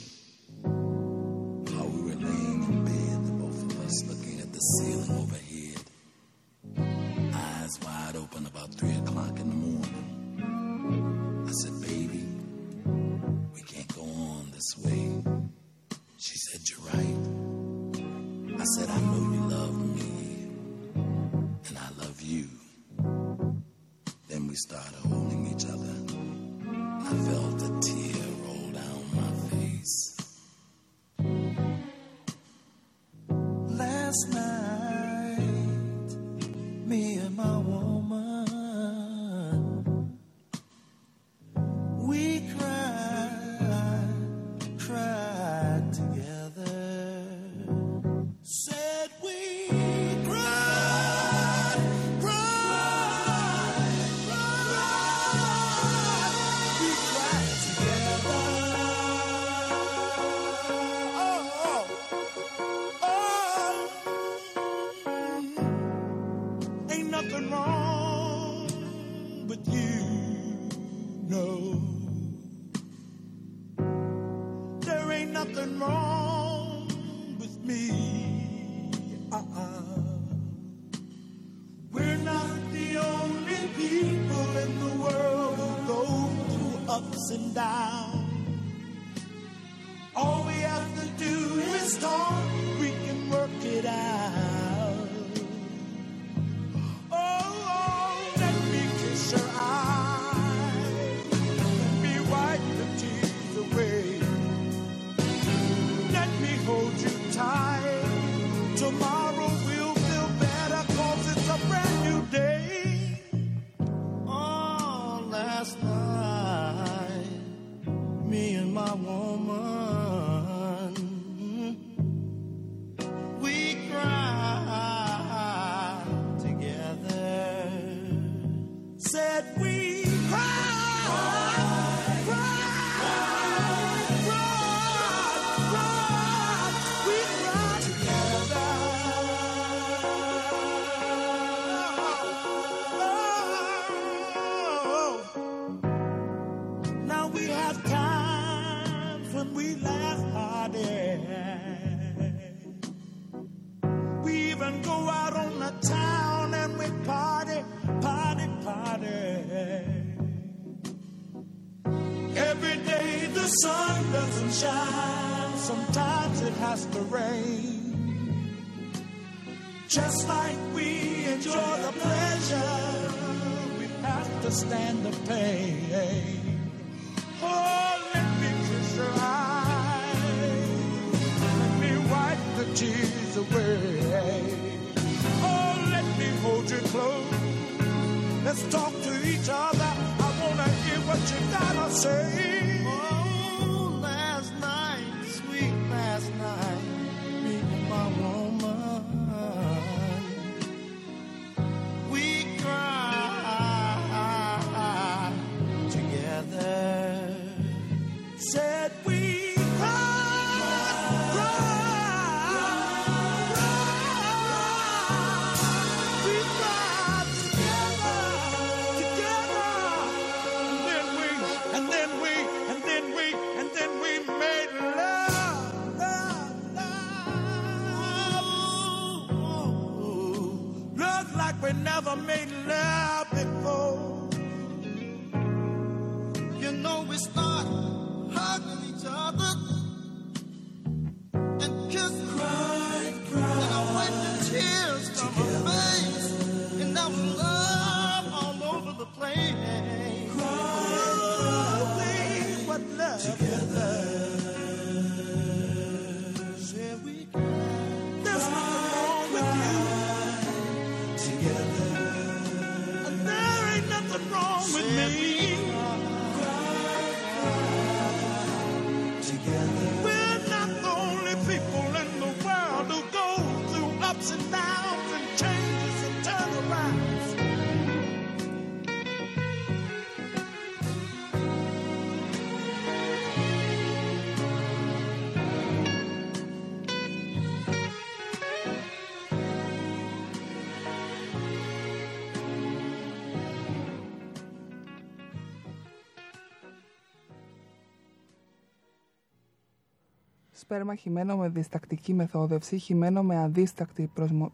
Σπέρμα χυμένο με διστακτική μεθόδευση, χυμένο με αδίστακτη προσμο...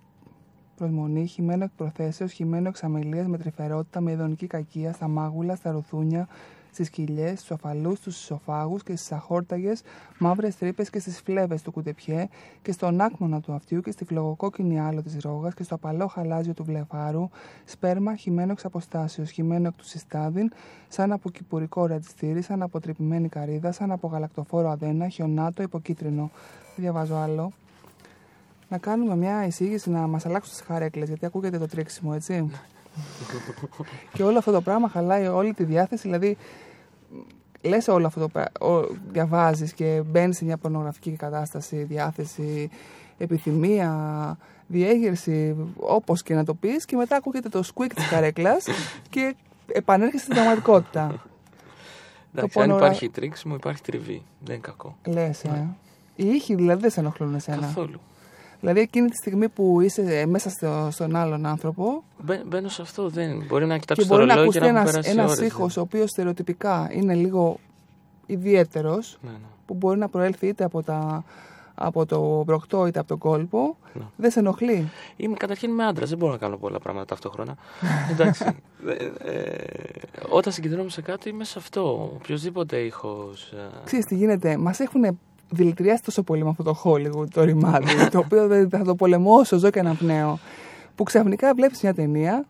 προσμονή, χυμένο εκ προθέσεως, χυμένο εξ αμελίας, με τρυφερότητα, με ειδονική κακία, στα μάγουλα, στα ρουθούνια, στις κοιλιές, στους αφαλούς, στους ισοφάγους και στις αχόρταγες, μαύρες τρύπες και στις φλέβες του κουτεπιέ και στον άκμονα του αυτιού και στη φλογοκόκκινη άλο της ρόγας και στο απαλό χαλάζιο του βλεφάρου, σπέρμα χυμένο εξ αποστάσεως, χυμένο εκ του συστάδιν, σαν από κυπουρικό ρατιστήρι, σαν από τρυπημένη καρύδα, σαν από γαλακτοφόρο αδένα, χιονάτο, υποκίτρινο. Δεν διαβάζω άλλο. Να κάνουμε μια εισήγηση να μας αλλάξουν τις χαρέκλες, γιατί ακούγεται το τρίξιμο, έτσι. και όλο αυτό το πράγμα χαλάει όλη τη διάθεση, δηλαδή λες όλο αυτό το πράγμα, διαβάζεις και μπαίνεις σε μια πορνογραφική κατάσταση, διάθεση, επιθυμία, διέγερση, όπως και να το πεις και μετά ακούγεται το squeak της καρέκλας και επανέρχεσαι στην πραγματικότητα. Εντάξει, Το αν πονορά- υπάρχει τρίξιμο, υπάρχει τριβή. Δεν είναι κακό. Λες, ε. Οι ήχοι δηλαδή δεν σε ενοχλούν εσένα. Καθόλου. Δηλαδή εκείνη τη στιγμή που είσαι ε, μέσα στο, στον άλλον άνθρωπο Μπαι- Μπαίνω σε αυτό. Δεν. Μπορεί να κοιτάξω και το μπορεί να ρολόι και ακουστεί να έχουν ένας, περάσει ένας ώρες. ήχος ο οποίος στερεοτυπικά είναι λίγο ιδιαίτερος Ναι, ναι. που μπορεί να προέλθει είτε από, τα, από το μπροκτό είτε από τον κόλπο Ναι. δεν σε ενοχλεί. Είμαι καταρχήν είμαι άντρας, δεν μπορώ να κάνω πολλά πράγματα ταυτόχρονα. Εντάξει. Ε, ε, όταν συγκεντρώνομαι σε κάτι είμαι σε αυτό. Οποιοδήποτε ε, ήχο. Ξέρεις τι γίνεται, μας έχουν δηλητηριάσει τόσο πολύ με αυτό το Hollywood, το ρημάδι, το οποίο δεν θα το πολεμώσω, ζω και αναπνέω. Που ξαφνικά βλέπεις μια ταινία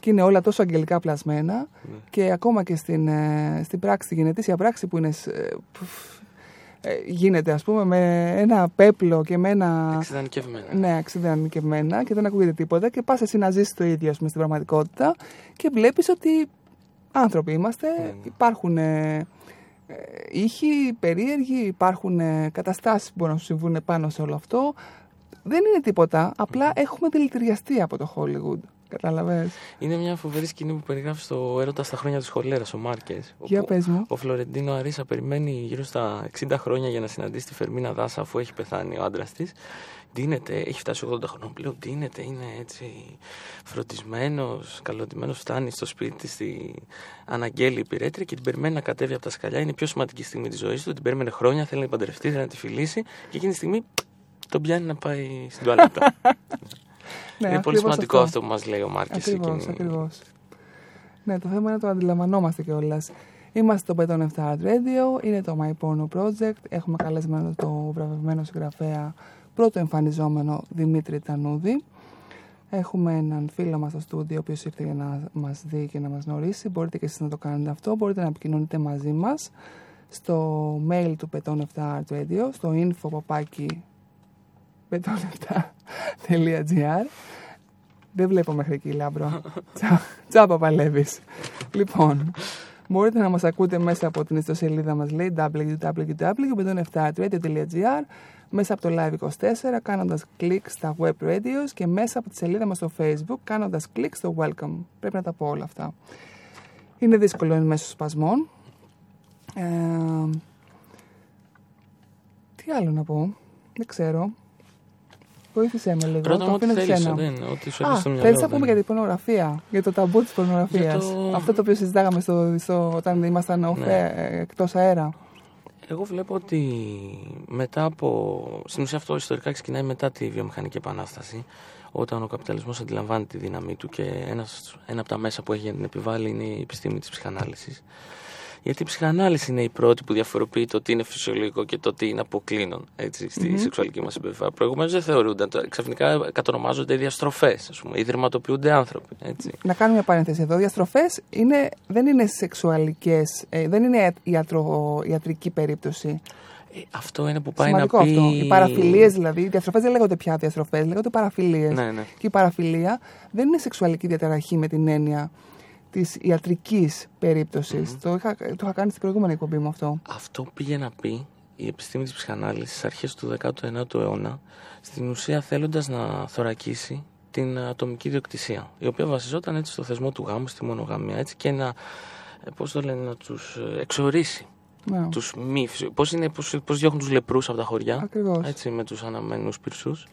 και είναι όλα τόσο αγγελικά πλασμένα Ναι. και ακόμα και στην, ε, στην πράξη, στην γενετήσια πράξη που είναι, σ- ε, πουφ, ε, γίνεται ας πούμε με ένα πέπλο και με ένα... Εξειδανικευμένα. Ναι, εξειδανικευμένα και δεν ακούγεται τίποτα και πας εσύ να ζήσεις το ίδιο ας πούμε, στην πραγματικότητα και βλέπεις ότι άνθρωποι είμαστε, Ναι. υπάρχουν ε, ε, ήχοι περίεργοι, υπάρχουν ε, καταστάσεις που μπορούν να σου συμβούν πάνω σε όλο αυτό. Δεν είναι τίποτα, απλά έχουμε δηλητηριαστεί από το Hollywood. Κατάλαβες. Είναι μια φοβερή σκηνή που περιγράφει στο έρωτα στα χρόνια της χολέρας, ο Μάρκες. Για πες μου. Ο Φλωρεντίνο Αρίσα περιμένει γύρω στα 60 χρόνια για να συναντήσει τη Φερμίνα Δάσα αφού έχει πεθάνει ο άντρας της. Ντύνεται, έχει φτάσει 80 χρονών πλέον. Ντύνεται, είναι έτσι φροντισμένος, καλωτημένο. Φτάνει στο σπίτι της, στη... αναγγέλει η πυρέτρια και την περιμένει να κατέβει από τα σκαλιά. Είναι η πιο σημαντική στιγμή της ζωής του. Την περίμενε χρόνια, θέλει να την παντρευτεί, θέλει να τη φιλήσει. Και εκείνη τη στιγμή τον πιάνει να πάει στην τουαλέτα. Ναι, είναι πολύ ακριβώς σημαντικό αυτό που μας λέει ο Μάρκε. Ακριβώς, ακριβώς. Ναι, το θέμα είναι να το αντιλαμβανόμαστε κιόλας. Είμαστε στο Beton 7 Art Radio, είναι το My Porno Project. Έχουμε καλεσμένο το βραβευμένο συγγραφέα πρώτο εμφανιζόμενο Δημήτρη Τανούδη. Έχουμε έναν φίλο μας στο στούντιο, ο οποίος ήρθε για να μας δει και να μας γνωρίσει. Μπορείτε και εσείς να το κάνετε αυτό. Μπορείτε να επικοινωνείτε μαζί μας στο mail του Beton 7 Art Radio, στο info παπάκι beton7.gr δεν βλέπω μέχρι εκεί, Λάμπρο. Τσα- Τσάμπα παλεύεις. λοιπόν, μπορείτε να μας ακούτε μέσα από την ιστοσελίδα μας, λέει www.beton7radio.gr μέσα από το Live 24, κάνοντας κλικ στα web radios και μέσα από τη σελίδα μας στο Facebook, κάνοντας κλικ στο welcome. Πρέπει να τα πω όλα αυτά. Είναι δύσκολο εν μέσω σπασμών. Ε, τι άλλο να πω, δεν ξέρω. Βοήθησέ με λίγο. Ρώτα το μου ό,τι αφήνω σε θέλει. σένα. Δεν, ό,τι σου Α, έρθει στο μυαλό. θέλεις να δεν- πούμε για την πορνογραφία, για το ταμπού της πορνογραφίας. Για το- Αυτό το οποίο συζητάγαμε στο, στο, όταν ήμασταν off, Ναι. ε, εκτός αέρα. Εγώ βλέπω ότι μετά από. Στην ουσία αυτό ιστορικά ξεκινάει μετά τη βιομηχανική επανάσταση, όταν ο καπιταλισμός αντιλαμβάνει τη δύναμή του και ένας, ένα από τα μέσα που έχει για να την επιβάλλει είναι η επιστήμη της ψυχανάλυσης. Γιατί η ψυχανάλυση είναι η πρώτη που διαφοροποιεί το τι είναι φυσιολογικό και το τι είναι αποκλίνον έτσι, στη σεξουαλική μας συμπεριφορά. Προηγουμένως δεν θεωρούνταν. Τώρα, Ξαφνικά κατονομάζονται διαστροφές, ας πούμε, ή δερματοποιούνται άνθρωποι. Έτσι. Να κάνουμε μια παρένθεση εδώ. Διαστροφές είναι, δεν είναι σεξουαλικές, ε, δεν είναι ιατρο, ιατρική περίπτωση. Ε, αυτό είναι που πάει Σημαντικό να πει. αυτό. Οι παραφιλίες δηλαδή, οι διαστροφές δεν λέγονται πια διαστροφές, λέγονται παραφιλίες. Ναι, ναι. Και η παραφιλία δεν είναι σεξουαλική διαταραχή με την έννοια της ιατρικής περίπτωσης. Το, είχα, το είχα κάνει στην προηγούμενη εκπομπή μου αυτό. Αυτό πήγε να πει η επιστήμη της ψυχανάλυσης στις αρχές του 19ου αιώνα στην ουσία θέλοντας να θωρακίσει την ατομική διοκτησία η οποία βασιζόταν έτσι στο θεσμό του γάμου, στη μονογαμία έτσι και να, ε, πώς το λένε, να τους ε, εξορίσει Ναι. τους μη φυσιο- πώς, είναι, πώς, πώς διώχνουν τους λεπρούς από τα χωριά Ακριβώς. έτσι με τους αναμένους πυρσούς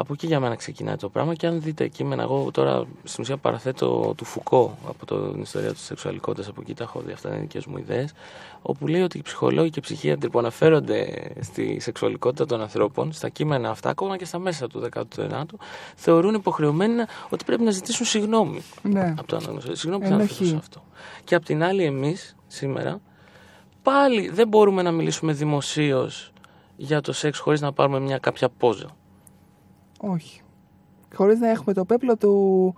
Από εκεί για μένα ξεκινάει το πράγμα και αν δείτε κείμενα, εγώ τώρα στην ουσία παραθέτω του Φουκώ από το- την ιστορία της σεξουαλικότητας, από εκεί τα έχω δει, αυτά είναι δικές μου ιδέες, όπου λέει ότι οι ψυχολόγοι και οι ψυχίατροι που αναφέρονται στη σεξουαλικότητα των ανθρώπων, στα κείμενα αυτά, ακόμα και στα μέσα του 19ου, θεωρούν υποχρεωμένοι να- ότι πρέπει να ζητήσουν συγγνώμη Ναι. από το αναγνωστό. Συγγνώμη που θα Ενοχή. αναφέρω σε αυτό. Και απ' την άλλη εμείς σήμερα πάλι δεν μπορούμε να μιλήσουμε δημοσίως για το σεξ χωρίς να πάρουμε μια κάποια πόζα. Όχι. Χωρίς να έχουμε το πέπλο του,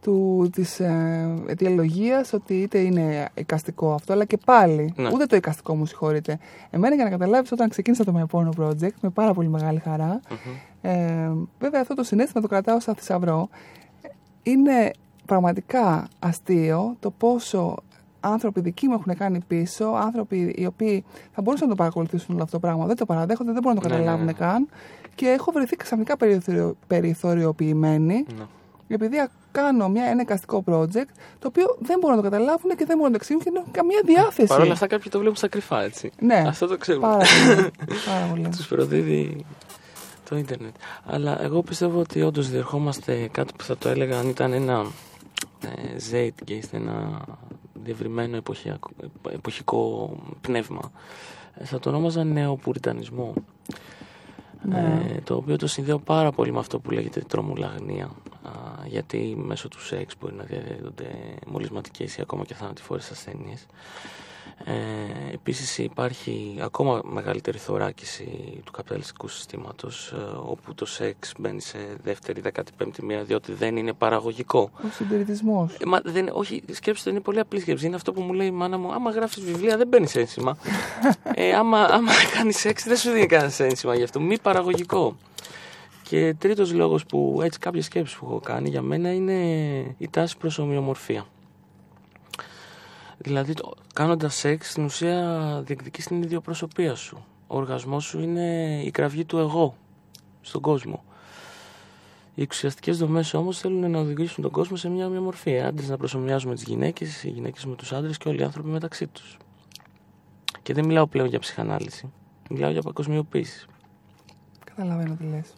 του, της ε, αιτιολογίας ότι είτε είναι εικαστικό αυτό, αλλά και πάλι. Ναι. Ούτε το εικαστικό μου συγχωρείτε. Εμένα για να καταλάβεις όταν ξεκίνησα το My Porno Project με πάρα πολύ μεγάλη χαρά, ε, βέβαια αυτό το συνέστημα το κρατάω σαν θησαυρό, είναι πραγματικά αστείο το πόσο άνθρωποι δικοί μου έχουν κάνει πίσω, άνθρωποι οι οποίοι θα μπορούσαν να το παρακολουθήσουν όλο αυτό το πράγμα, δεν το παραδέχονται, δεν μπορούν να το Ναι, ναι, καταλάβουν ναι. καν και έχω βρεθεί ξαφνικά περιθωριο, περιθωριοποιημένη Ναι. επειδή κάνω μια, ένα εικαστικό project το οποίο δεν μπορούν να το καταλάβουν και δεν μπορούν να το εξηγούν και δεν έχουν καμία διάθεση. Παρ' όλα αυτά κάποιοι το βλέπουν στα κρυφά, έτσι. Ναι. Αυτό το ξέρουμε. Πάρα πολύ. πάρα πολύ. Τους προδίδει το ίντερνετ. Αλλά εγώ πιστεύω ότι όντως διερχόμαστε κάτι που θα το έλεγα αν ήταν ένα ε, zeitgeist, ένα διευρυμένο εποχιακό- εποχικό πνεύμα. Ε, θα το ονόμαζα νεοπουριτανισμό. Ναι. Ε, το οποίο το συνδέω πάρα πολύ με αυτό που λέγεται τρομουλαγνία. Α, γιατί μέσω του σεξ μπορεί να διαδίδονται μολυσματικές ή ακόμα και θανατηφόρες ασθένειες. Ε, επίσης υπάρχει ακόμα μεγαλύτερη θωράκιση του καπιταλιστικού συστήματος ε, όπου το σεξ μπαίνει σε δεύτερη, δεκατηπέμπτη μοίρα διότι δεν είναι παραγωγικό. Ο συντηρητισμός. Ε, μα δεν, όχι, σκέψτε, είναι πολύ απλή σκέψη. Είναι αυτό που μου λέει η μάνα μου. Άμα γράφεις βιβλία, δεν παίρνεις ένσημα. ε, άμα άμα κάνεις σεξ, δεν σου δίνει κανένας ένσημα γι' αυτό. Μη παραγωγικό. Και τρίτος λόγος που έτσι κάποιες σκέψεις που έχω κάνει για μένα είναι η τάση προς ομοιομορφία. Δηλαδή, το- κάνοντας σεξ, στην ουσία διεκδικείς την ιδιοπροσωπία σου. Ο οργασμός σου είναι η κραυγή του εγώ στον κόσμο. Οι εξουσιαστικές δομές όμως θέλουν να οδηγήσουν τον κόσμο σε μια ομοιομορφία. Άντρες να προσωμιάζουν με τις γυναίκες, οι γυναίκες με τους άντρες και όλοι οι άνθρωποι μεταξύ τους. Και δεν μιλάω πλέον για ψυχανάλυση. Μιλάω για παγκοσμιοποίηση. Καταλαβαίνω τι λες.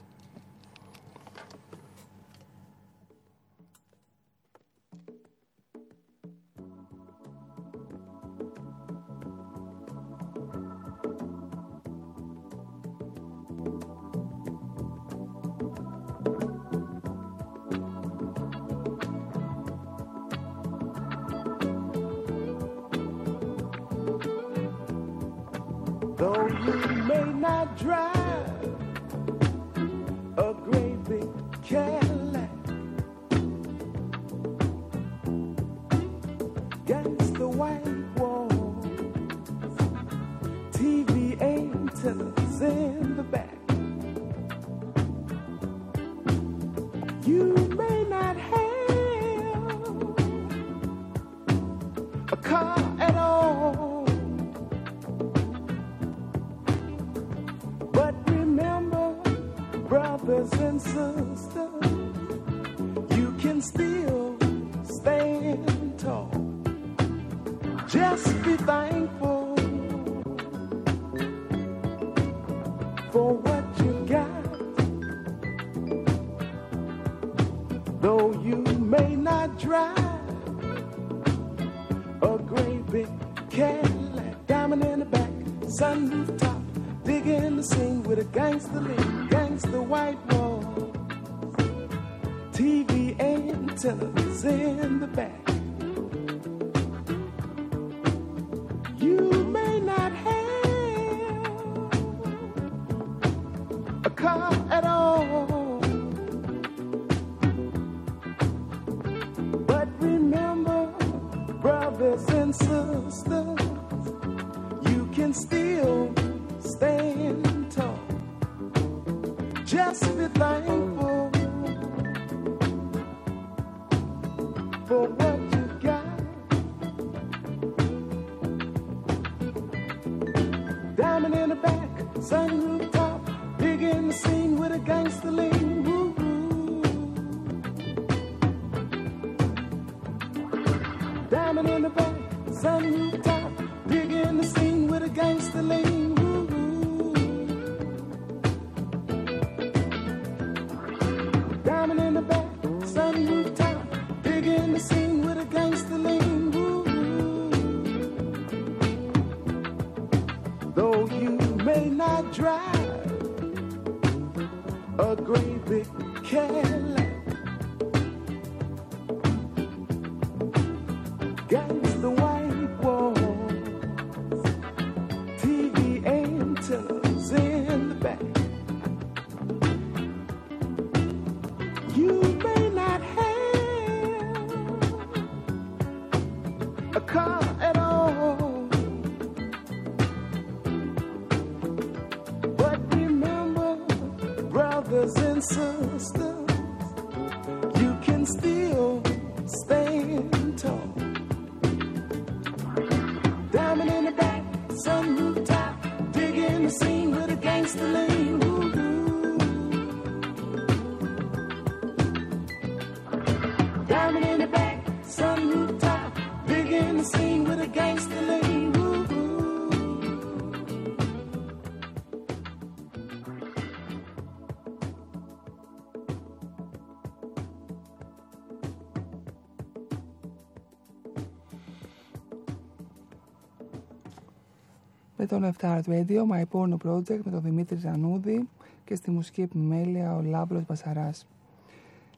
107 Art Radio, My Porno Project με τον Δημήτρη Ζανούδη και στη μουσική επιμέλεια ο Λάμπρος Μπασαράς.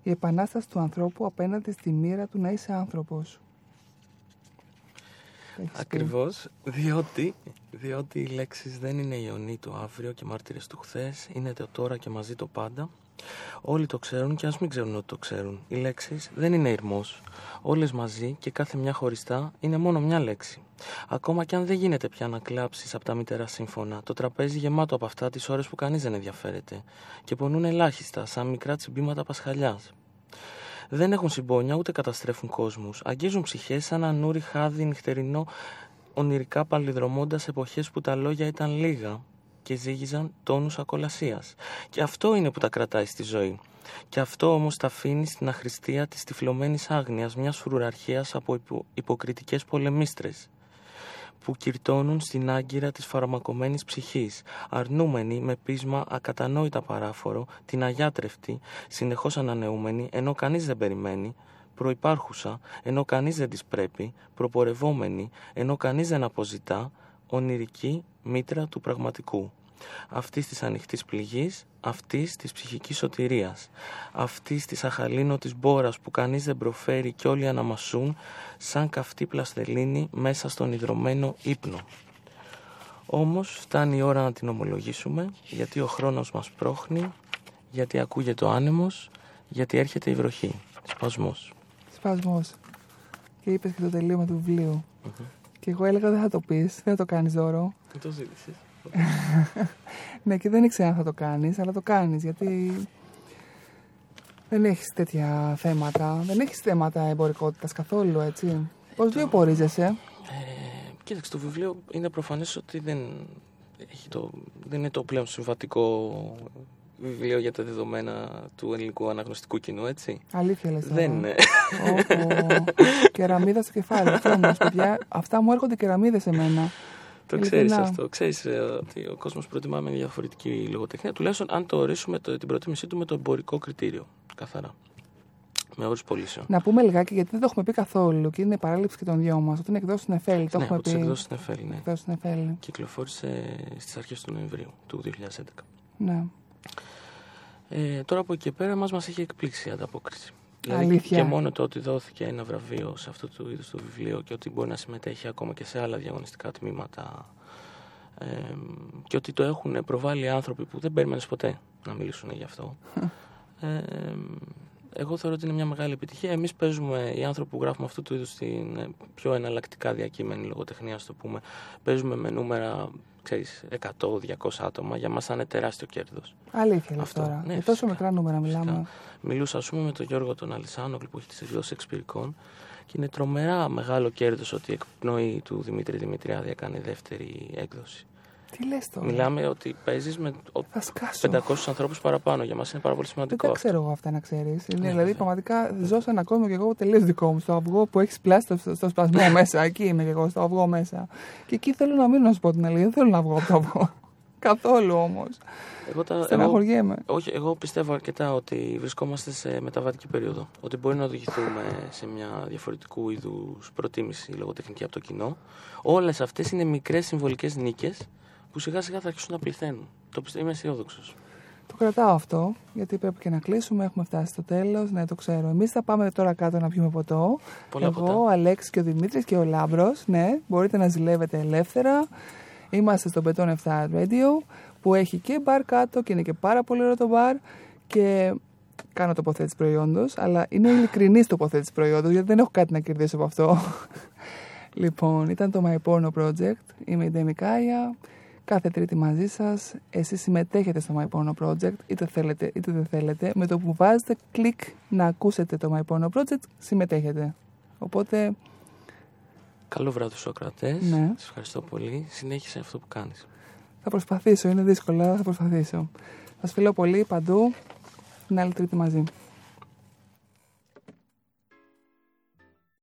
Η επανάσταση του ανθρώπου απέναντι στη μοίρα του να είσαι άνθρωπος. Ακριβώς, διότι, διότι οι λέξεις δεν είναι ιονοί του αύριο και μάρτυρες του χθες, είναι το τώρα και μαζί το πάντα Όλοι το ξέρουν και ας μην ξέρουν ότι το ξέρουν. Οι λέξεις δεν είναι ηρμός. Όλες μαζί και κάθε μια χωριστά είναι μόνο μια λέξη. Ακόμα και αν δεν γίνεται πια να κλάψεις από τα μητέρα σύμφωνα, το τραπέζι γεμάτο από αυτά τις ώρες που κανείς δεν ενδιαφέρεται και πονούν ελάχιστα, σαν μικρά τσιμπήματα πασχαλιάς. Δεν έχουν συμπόνια ούτε καταστρέφουν κόσμους. Αγγίζουν ψυχές σαν ένα νούρι χάδι νυχτερινό ονειρικά παλιδρομώντας εποχές που τα λόγια ήταν λίγα και ζήγιζαν τόνους ακολασίας. Και αυτό είναι που τα κρατάει στη ζωή. Και αυτό όμως τα αφήνει στην αχρηστία της τυφλωμένης άγνοιας μιας φρουραρχίας από υπο... υποκριτικές πολεμίστρες που κυρτώνουν στην άγκυρα της φαρμακομένης ψυχής, αρνούμενοι με πείσμα ακατανόητα παράφορο, την αγιάτρευτη, συνεχώς ανανεούμενη, ενώ κανείς δεν περιμένει, προϋπάρχουσα, ενώ κανείς δεν της πρέπει, προπορευόμενη, ενώ κανείς δεν αποζητά, ονειρική μήτρα του πραγματικού. Αυτής της ανοιχτής πληγής, αυτής της ψυχικής σωτηρίας, αυτής της αχαλήνωτης μπόρας που κανείς δεν προφέρει και όλοι αναμασούν σαν καυτή πλαστελίνη μέσα στον ιδρωμένο ύπνο. Όμως φτάνει η ώρα να την ομολογήσουμε, γιατί ο χρόνος μας πρόχνει, γιατί ακούγεται ο άνεμος, γιατί έρχεται η βροχή. Σπασμός. Σπασμός. Και είπες και το τελείωμα του βιβλίου. Και εγώ έλεγα δεν θα το πεις, δεν θα το κάνεις δώρο. Δεν το ζήτησες. Ναι, και δεν ήξερα αν θα το κάνεις, αλλά το κάνεις γιατί δεν έχεις τέτοια θέματα. Δεν έχεις θέματα εμπορικότητας καθόλου, έτσι. Πώς βιοπορίζεσαι; Ε, κοίταξε, το βιβλίο είναι προφανές ότι δεν, έχει το, δεν είναι το πλέον συμβατικό βιβλίο για τα δεδομένα του ελληνικού αναγνωστικού κοινού, έτσι. Αλήθεια λες τώρα. Δεν είναι. Όπο. Κεραμίδα στο κεφάλι. Αυτό όμως, παιδιά, αυτά μου έρχονται κεραμίδες σε μένα. Το Ειλικρινά. ξέρεις αυτό. Ξέρεις ότι ο κόσμος προτιμά με διαφορετική λογοτεχνία. Τουλάχιστον αν το ορίσουμε το, την προτίμησή του με το εμπορικό κριτήριο. Καθαρά. Με όρους πωλήσεων. Να πούμε λιγάκι γιατί δεν το έχουμε πει καθόλου και είναι η παράληψη και των δυο μας. Ότι είναι εκδόσει στην Εφέλη. Το ναι, έχουμε από τι πει. εκδόσει στην Εφέλη, ναι. Εκδόσεις στην Εφέλη. Κυκλοφόρησε στις αρχές του Νοεμβρίου του 2011. Ναι. Ε, τώρα από εκεί και πέρα μας μας έχει εκπλήξει η ανταπόκριση. Αλήθεια. και μόνο το ότι δόθηκε ένα βραβείο σε αυτό το είδος το βιβλίο και ότι μπορεί να συμμετέχει ακόμα και σε άλλα διαγωνιστικά τμήματα ε, και ότι το έχουν προβάλει άνθρωποι που δεν περίμενες ποτέ να μιλήσουν γι' αυτό. ε, εγώ θεωρώ ότι είναι μια μεγάλη επιτυχία. Εμείς παίζουμε, οι άνθρωποι που γράφουμε αυτού του είδους την ε, πιο εναλλακτικά διακείμενη λογοτεχνία, ας το πούμε, παίζουμε με νούμερα, ξέρεις, 100-200 άτομα. Για μας θα είναι τεράστιο κέρδος. Αλήθεια λες Αυτό, τώρα. ναι, Για τόσο φυσικά. μικρά νούμερα μιλάμε. Φυσικά. Μιλούσα, ας πούμε, με τον Γιώργο τον Αλισάνογλου που έχει τις εκδόσεις εξπυρικών και είναι τρομερά μεγάλο κέρδος ότι η εκπνοή του Δημήτρη Δημητριάδη έκανε δεύτερη έκδοση. Τι λες τώρα; Μιλάμε ότι παίζεις με ο- Θα σκάσω. 500 ανθρώπους παραπάνω. Για μας είναι πάρα πολύ Δεν σημαντικό τα αυτό. ξέρω εγώ αυτά να ξέρεις. Ναι, δηλαδή, βέβαια. πραγματικά ζω σε ένα κόσμο και εγώ τελείως δικό μου. Στο αυγό που έχεις πλάσει στο, στο σπασμό μέσα. Εκεί είμαι και εγώ, στο αυγό μέσα. Και εκεί θέλω να μείνω, να σου πω την αλήθεια. Δεν θέλω να βγω από το αυγό. Καθόλου όμως. Εγώ, τα, εγώ, Στεναχωριέμαι. όχι, εγώ πιστεύω αρκετά ότι βρισκόμαστε σε μεταβατική περίοδο. Ότι μπορεί να οδηγηθούμε σε μια διαφορετικού είδους προτίμηση λογοτεχνική από το κοινό. Όλες αυτές είναι μικρές συμβολικές νίκες που σιγά σιγά θα αρχίσουν να πληθαίνουν. Το πιστεύω, είμαι αισιόδοξος. Το κρατάω αυτό, γιατί πρέπει και να κλείσουμε. Έχουμε φτάσει στο τέλος. Ναι, το ξέρω. Εμείς θα πάμε τώρα κάτω να πιούμε ποτό. Πολλά Εγώ, ποτά. ο Αλέξης και ο Δημήτρης και ο Λάμπρος. Ναι, μπορείτε να ζηλεύετε ελεύθερα. Είμαστε στο Beton 7 Radio που έχει και μπαρ κάτω και είναι και πάρα πολύ ωραίο το μπαρ. Και κάνω τοποθέτηση προϊόντος, αλλά είναι ειλικρινής τοποθέτηση προϊόντος, γιατί δεν έχω κάτι να κερδίσω από αυτό. λοιπόν, ήταν το My Porno Project. Είμαι η Ντέμι Κάια. Κάθε Τρίτη μαζί σας. Εσείς συμμετέχετε στο My Porno Project, είτε θέλετε είτε δεν θέλετε. Με το που βάζετε κλικ να ακούσετε το My Porno Project, συμμετέχετε. Οπότε, Καλό βράδυ στους ακροατέ. Ναι. Σας ευχαριστώ πολύ. Συνέχισε αυτό που κάνεις. θα προσπαθήσω. Είναι δύσκολο, αλλά θα προσπαθήσω. Σας φιλώ πολύ παντού. Την άλλη Τρίτη μαζί.